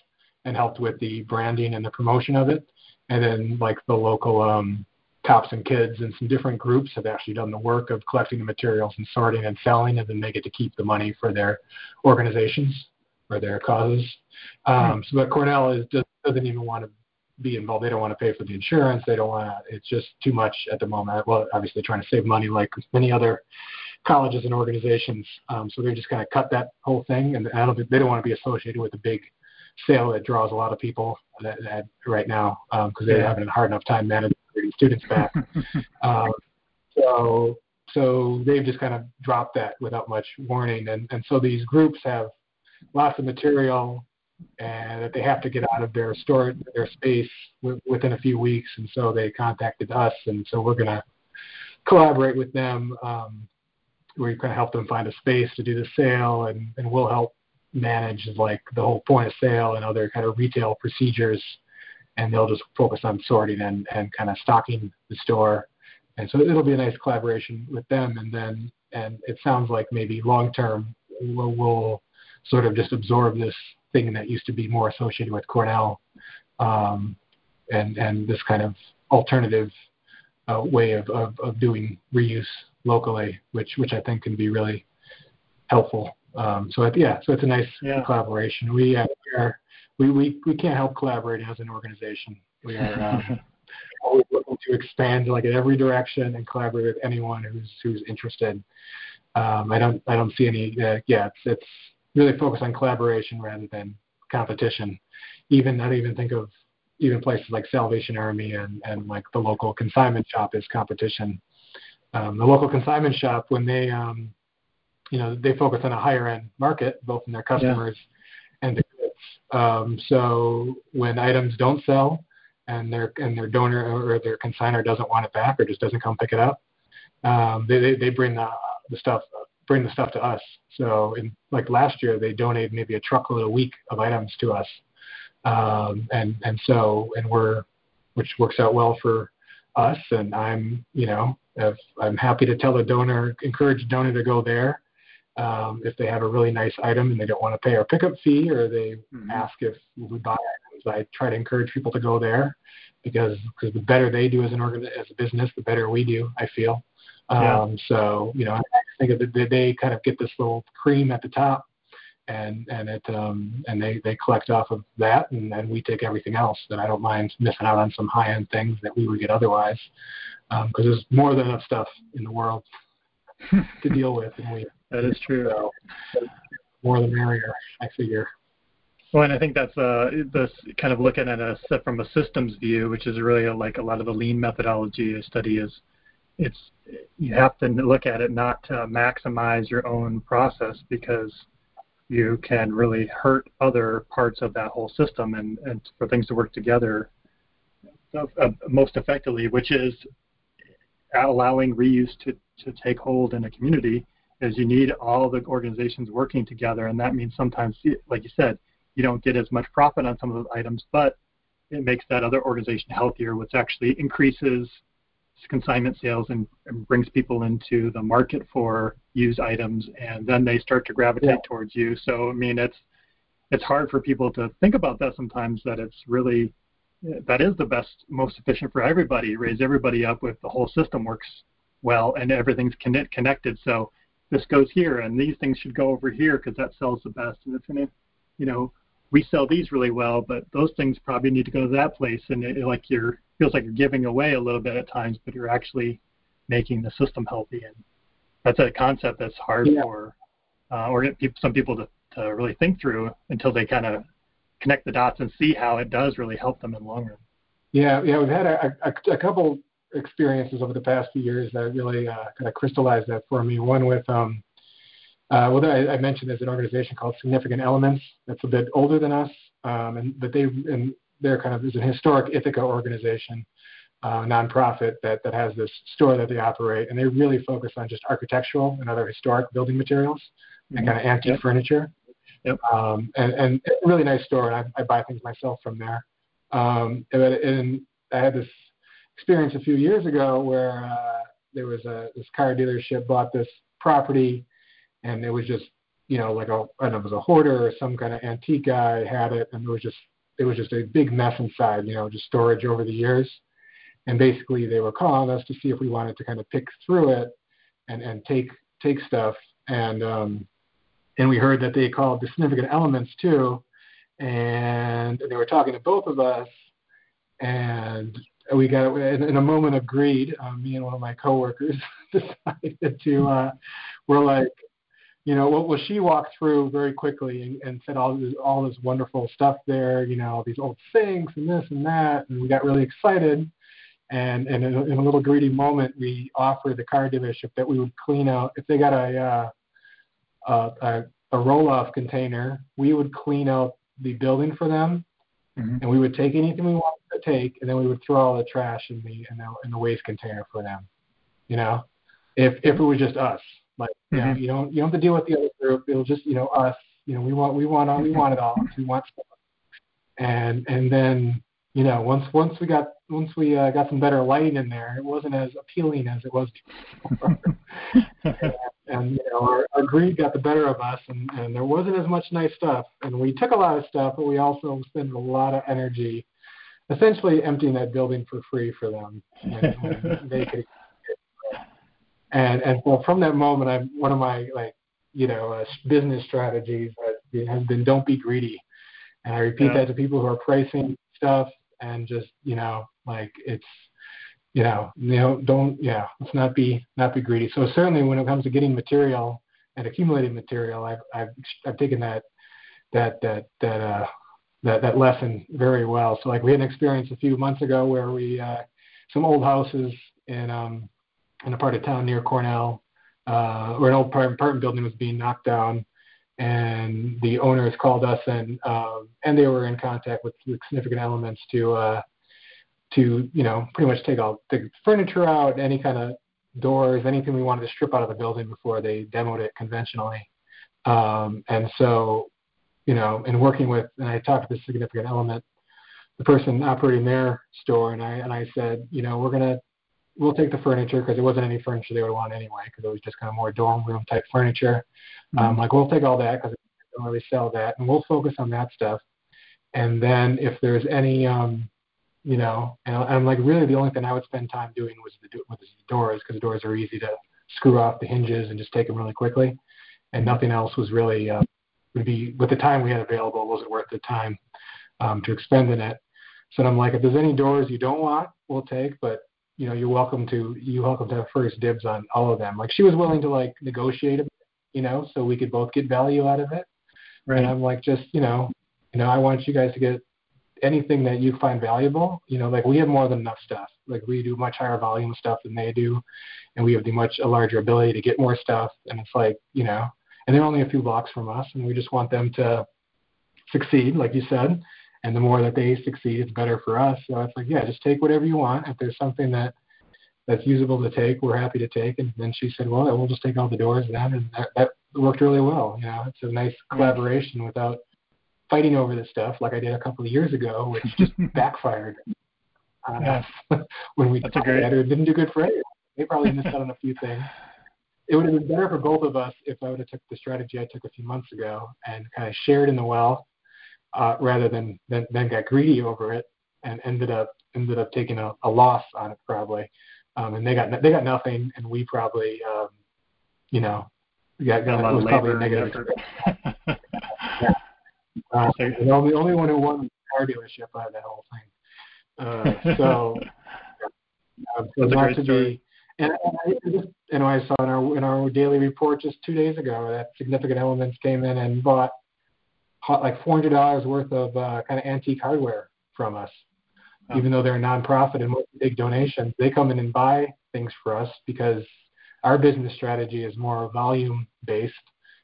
and helped with the branding and the promotion of it, and then like the local um, cops and kids and some different groups have actually done the work of collecting the materials and sorting and selling, and then they get to keep the money for their organizations or their causes. Um, so, but Cornell is just doesn't even want to be involved. They don't want to pay for the insurance. They don't want to. It's just too much at the moment. Well, obviously trying to save money like many other colleges and organizations. Um, so they just kind of cut that whole thing, and I don't. They don't want to be associated with a big sale that draws a lot of people that, that right now because um, they're yeah. having a hard enough time managing students back. [LAUGHS] um, so so they've just kind of dropped that without much warning, and and so these groups have lots of material and that they have to get out of their store their space w- within a few weeks and so they contacted us and so we're going to collaborate with them um, we're going to help them find a space to do the sale and, and we'll help manage like the whole point of sale and other kind of retail procedures and they'll just focus on sorting and, and kind of stocking the store. And so it'll be a nice collaboration with them. And then, and it sounds like maybe long term we'll, we'll sort of just absorb this thing that used to be more associated with Cornell, um, and and this kind of alternative uh, way of, of, of doing reuse locally, which which I think can be really helpful. Um, so it, yeah, so it's a nice yeah. collaboration. We, uh, we are we, we we can't help collaborating as an organization. We are um, [LAUGHS] always looking to expand like in every direction and collaborate with anyone who's who's interested. Um, I don't I don't see any uh, yeah it's it's really focus on collaboration rather than competition. Even I don't even think of even places like Salvation Army and, and like the local consignment shop is competition. Um, the local consignment shop, when they, um, you know, they focus on a higher end market, both in their customers yeah. and the goods. Um, so when items don't sell and their and their donor or their consigner doesn't want it back or just doesn't come pick it up, um, they, they they bring the the stuff bring the stuff to us. So in like last year, they donated maybe a truckload a week of items to us um, and and so and we're which works out well for us. And I'm you know if I'm happy to tell the donor, encourage the donor to go there. Um, if they have a really nice item and they don't want to pay our pickup fee, or they mm-hmm. ask if we buy items, I try to encourage people to go there because because the better they do as an organ as a business, the better we do. I feel. Yeah. Um, so you know, I think of the, they kind of get this little cream at the top and and it um, and they they collect off of that, and then we take everything else. And I don't mind missing out on some high end things that we would get otherwise, because um, there's more than enough stuff in the world [LAUGHS] to deal with, and we. That is true. So, more the merrier, I figure. Well, and I think that's uh, this kind of looking at a from a systems view, which is really a, like a lot of the lean methodology study is. It's you have to look at it not to maximize your own process because you can really hurt other parts of that whole system and, and for things to work together uh, most effectively, which is allowing reuse to, to take hold in a community is you need all the organizations working together. And that means sometimes like you said you don't get as much profit on some of those items but it makes that other organization healthier which actually increases consignment sales and, and, brings people into the market for used items, and then they start to gravitate yeah. towards you. So I mean, it's it's hard for people to think about that sometimes. That it's really that is the best, most efficient for everybody. Raise everybody up with the whole system works well and everything's connect, connected. So this goes here, and these things should go over here because that sells the best. And it's gonna, you know, we sell these really well, but those things probably need to go to that place. And it, it, like you're feels like you're giving away a little bit at times, but you're actually making the system healthy. And that's a concept that's hard yeah. for uh, or some people to, to really think through until they kind of connect the dots and see how it does really help them in the long run. Yeah, yeah, we've had a, a, a couple experiences over the past few years that really uh, kind of crystallized that for me. One with um, uh, well, I, I, mentioned there's an organization called Significant Elements that's a bit older than us, um, and but they and they're kind of is a historic Ithaca organization, uh, nonprofit that that has this store that they operate, and they really focus on just architectural and other historic building materials mm-hmm. and kind of antique yep. furniture. Yep. Um, and and really nice store, and I, I buy things myself from there. Um, and, and I had this experience a few years ago where uh, there was a this car dealership bought this property and it was just you know like a I don't know, it was a hoarder or some kind of antique guy had it, and it was just it was just a big mess inside, you know, just storage over the years. And basically, they were calling us to see if we wanted to kind of pick through it and and take take stuff. And um, and we heard that they called the significant elements too, and they were talking to both of us, and we got in, in a moment of greed. Um, me and one of my coworkers [LAUGHS] decided to uh, we're like you know, well, well, she walked through very quickly and, and said all this, all this wonderful stuff there, you know, these old things and this and that, and we got really excited. And, and in, a, in a little greedy moment, we offered the car dealership that we would clean out if they got a uh, a, a roll-off container, we would clean out the building for them, mm-hmm. and we would take anything we wanted to take, and then we would throw all the trash in the in the, in the waste container for them. You know, if if it was just us. Like, mm-hmm. you, you don't you don't have to deal with the other group. It'll just you know us. You know, we want we want all we want it all. We want stuff. And and then you know, once once we got once we uh, got some better lighting in there, it wasn't as appealing as it was before. and, [LAUGHS] [LAUGHS] and you know, our, our greed got the better of us, and, and there wasn't as much nice stuff. And we took a lot of stuff, but we also spent a lot of energy, essentially emptying that building for free for them. And, and they could. And and well, from that moment, I'm one of my like you know uh, business strategies has been don't be greedy. And I repeat yeah. that to people who are pricing stuff and just you know like it's you know you know don't yeah let's not be not be greedy so certainly when it comes to getting material and accumulating material i've i've i've taken that that that that uh that that lesson very well so like we had an experience a few months ago where we uh some old houses in um in a part of town near cornell uh where an old apartment building was being knocked down and the owners called us and um, and they were in contact with, with significant elements to uh, to you know pretty much take all the furniture out, any kind of doors, anything we wanted to strip out of the building before they demoed it conventionally. Um, and so, you know, in working with, and I talked to the significant element, the person operating their store, and I and I said, you know, we're gonna we'll take the furniture because there wasn't any furniture they would want anyway because it was just kind of more dorm room type furniture. Um, mm-hmm. Um, like we'll take all that because we don't really sell that, and we'll focus on that stuff. And then if there's any, um, you know, and I'm like really the only thing I would spend time doing was the was the doors because the doors are easy to screw off the hinges and just take them really quickly, and nothing else was really uh, would be with the time we had available it wasn't worth the time um, to expend in it. So I'm like, if there's any doors you don't want, we'll take, but you know, you're welcome to you welcome to have first dibs on all of them. Like she was willing to like negotiate you know, so we could both get value out of it. Right. And I'm like, just you know, you know, I want you guys to get anything that you find valuable. You know, like we have more than enough stuff. Like we do much higher volume stuff than they do, and we have the much a larger ability to get more stuff. And it's like, you know, and they're only a few blocks from us, and we just want them to succeed, like you said and the more that they succeed, it's better for us. So it's like, yeah, just take whatever you want. If there's something that that's usable to take, we're happy to take. And then she said, well, we'll just take all the doors then, and that, that worked really well. You know, it's a nice collaboration without fighting over this stuff like I did a couple of years ago, which just [LAUGHS] backfired. Uh, yeah. [LAUGHS] when we a great... it, didn't do good for anyone. They probably missed out on a few things. It would have been better for both of us if I would have took the strategy I took a few months ago and kind of shared in the wealth uh, rather than, than than got greedy over it and ended up ended up taking a, a loss on it probably. Um, and they got they got nothing, and we probably um, you know got, got, it was probably a negative. [LAUGHS] yeah. Uh, the only only one who won was the car dealership out of that whole thing. Uh, so, [LAUGHS] uh, so not to story. be. And, and I just, you know, I saw in our in our daily report just two days ago that significant elements came in and bought like four hundred dollars worth of uh, kind of antique hardware from us, oh. even though they're a nonprofit and most big donations. They come in and buy things for us because our business strategy is more volume based,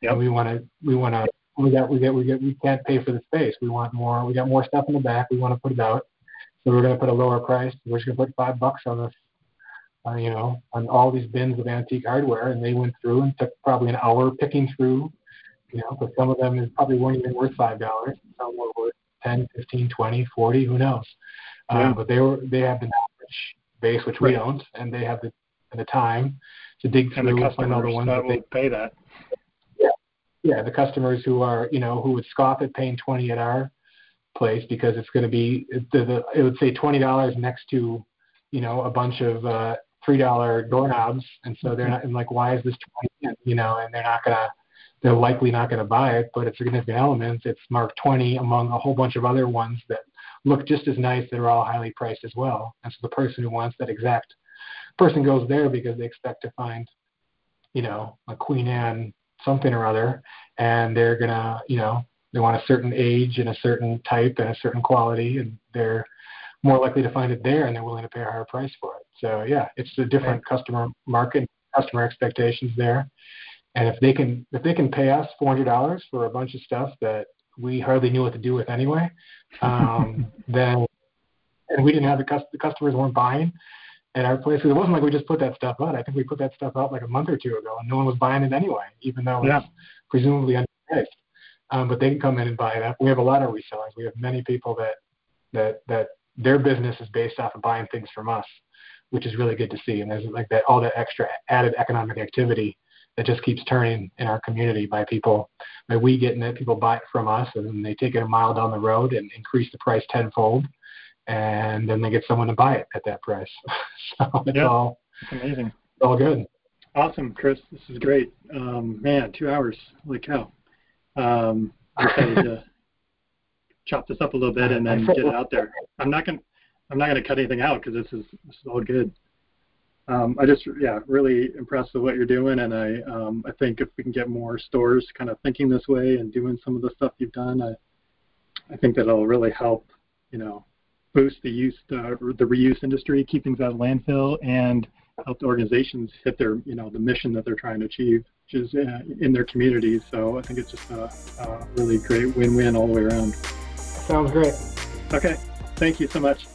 yep. and we want to we want to we got we get we get we can't pay for the space. We want more. We got more stuff in the back. We want to put it out, so we're going to put a lower price. We're just going to put five bucks on this. Uh, you know, on all these bins of antique hardware, and they went through and took probably an hour picking through you know, because some of them probably weren't even worth five dollars. Some were worth ten, fifteen, twenty, forty. Who knows? Um, yeah. Um, but they were they have the knowledge base, which right. we don't, and they have the and the time to dig and through and find all the ones that, that they pay that. Yeah, yeah. The customers who are you know who would scoff at paying twenty at our place because it's going to be the, the it would say twenty dollars next to you know a bunch of uh, three dollar doorknobs, and so they're not and like why is this twenty? You know, and they're not gonna they're likely not going to buy it, but it's a significant elements. It's marked 20 among a whole bunch of other ones that look just as nice that are all highly priced as well. And so the person who wants that exact person goes there because they expect to find, you know, a Queen Anne something or other, and they're gonna, you know, they want a certain age and a certain type and a certain quality, and they're more likely to find it there, and they're willing to pay a higher price for it. So yeah, it's a different customer market, customer expectations there, and if they can if they can pay us four hundred dollars for a bunch of stuff that we hardly knew what to do with anyway, um, [LAUGHS] then and we didn't have the, cus- the customers weren't buying at our place. because It wasn't like we just put that stuff out. I think we put that stuff out like a month or two ago, and no one was buying it anyway, even though yeah. it's presumably underpriced. Um, but they can come in and buy it up. We have a lot of resellers. We have many people that that that their business is based off of buying things from us, which is really good to see. And there's like that all that extra added economic activity that just keeps turning in our community by people by we getting it, people buy it from us, and then they take it a mile down the road and increase the price tenfold, and then they get someone to buy it at that price. [LAUGHS] so it's Yeah. all It's amazing. it's all good. Awesome, Chris. This is great. Um, man, two hours. Holy cow. Um, I'm excited to [LAUGHS] chop this up a little bit and then [LAUGHS] get it out there. I'm not gonna I'm not gonna cut anything out because this is this is all good. Um, I just yeah really impressed with what you're doing, and I um, I think if we can get more stores kind of thinking this way and doing some of the stuff you've done, I I think that'll really help you know boost the use uh, the reuse industry, keep things out of landfill, and help the organizations hit their you know the mission that they're trying to achieve, which is uh, in their communities. So I think it's just a, a really great win-win all the way around. Sounds great. Okay, thank you so much.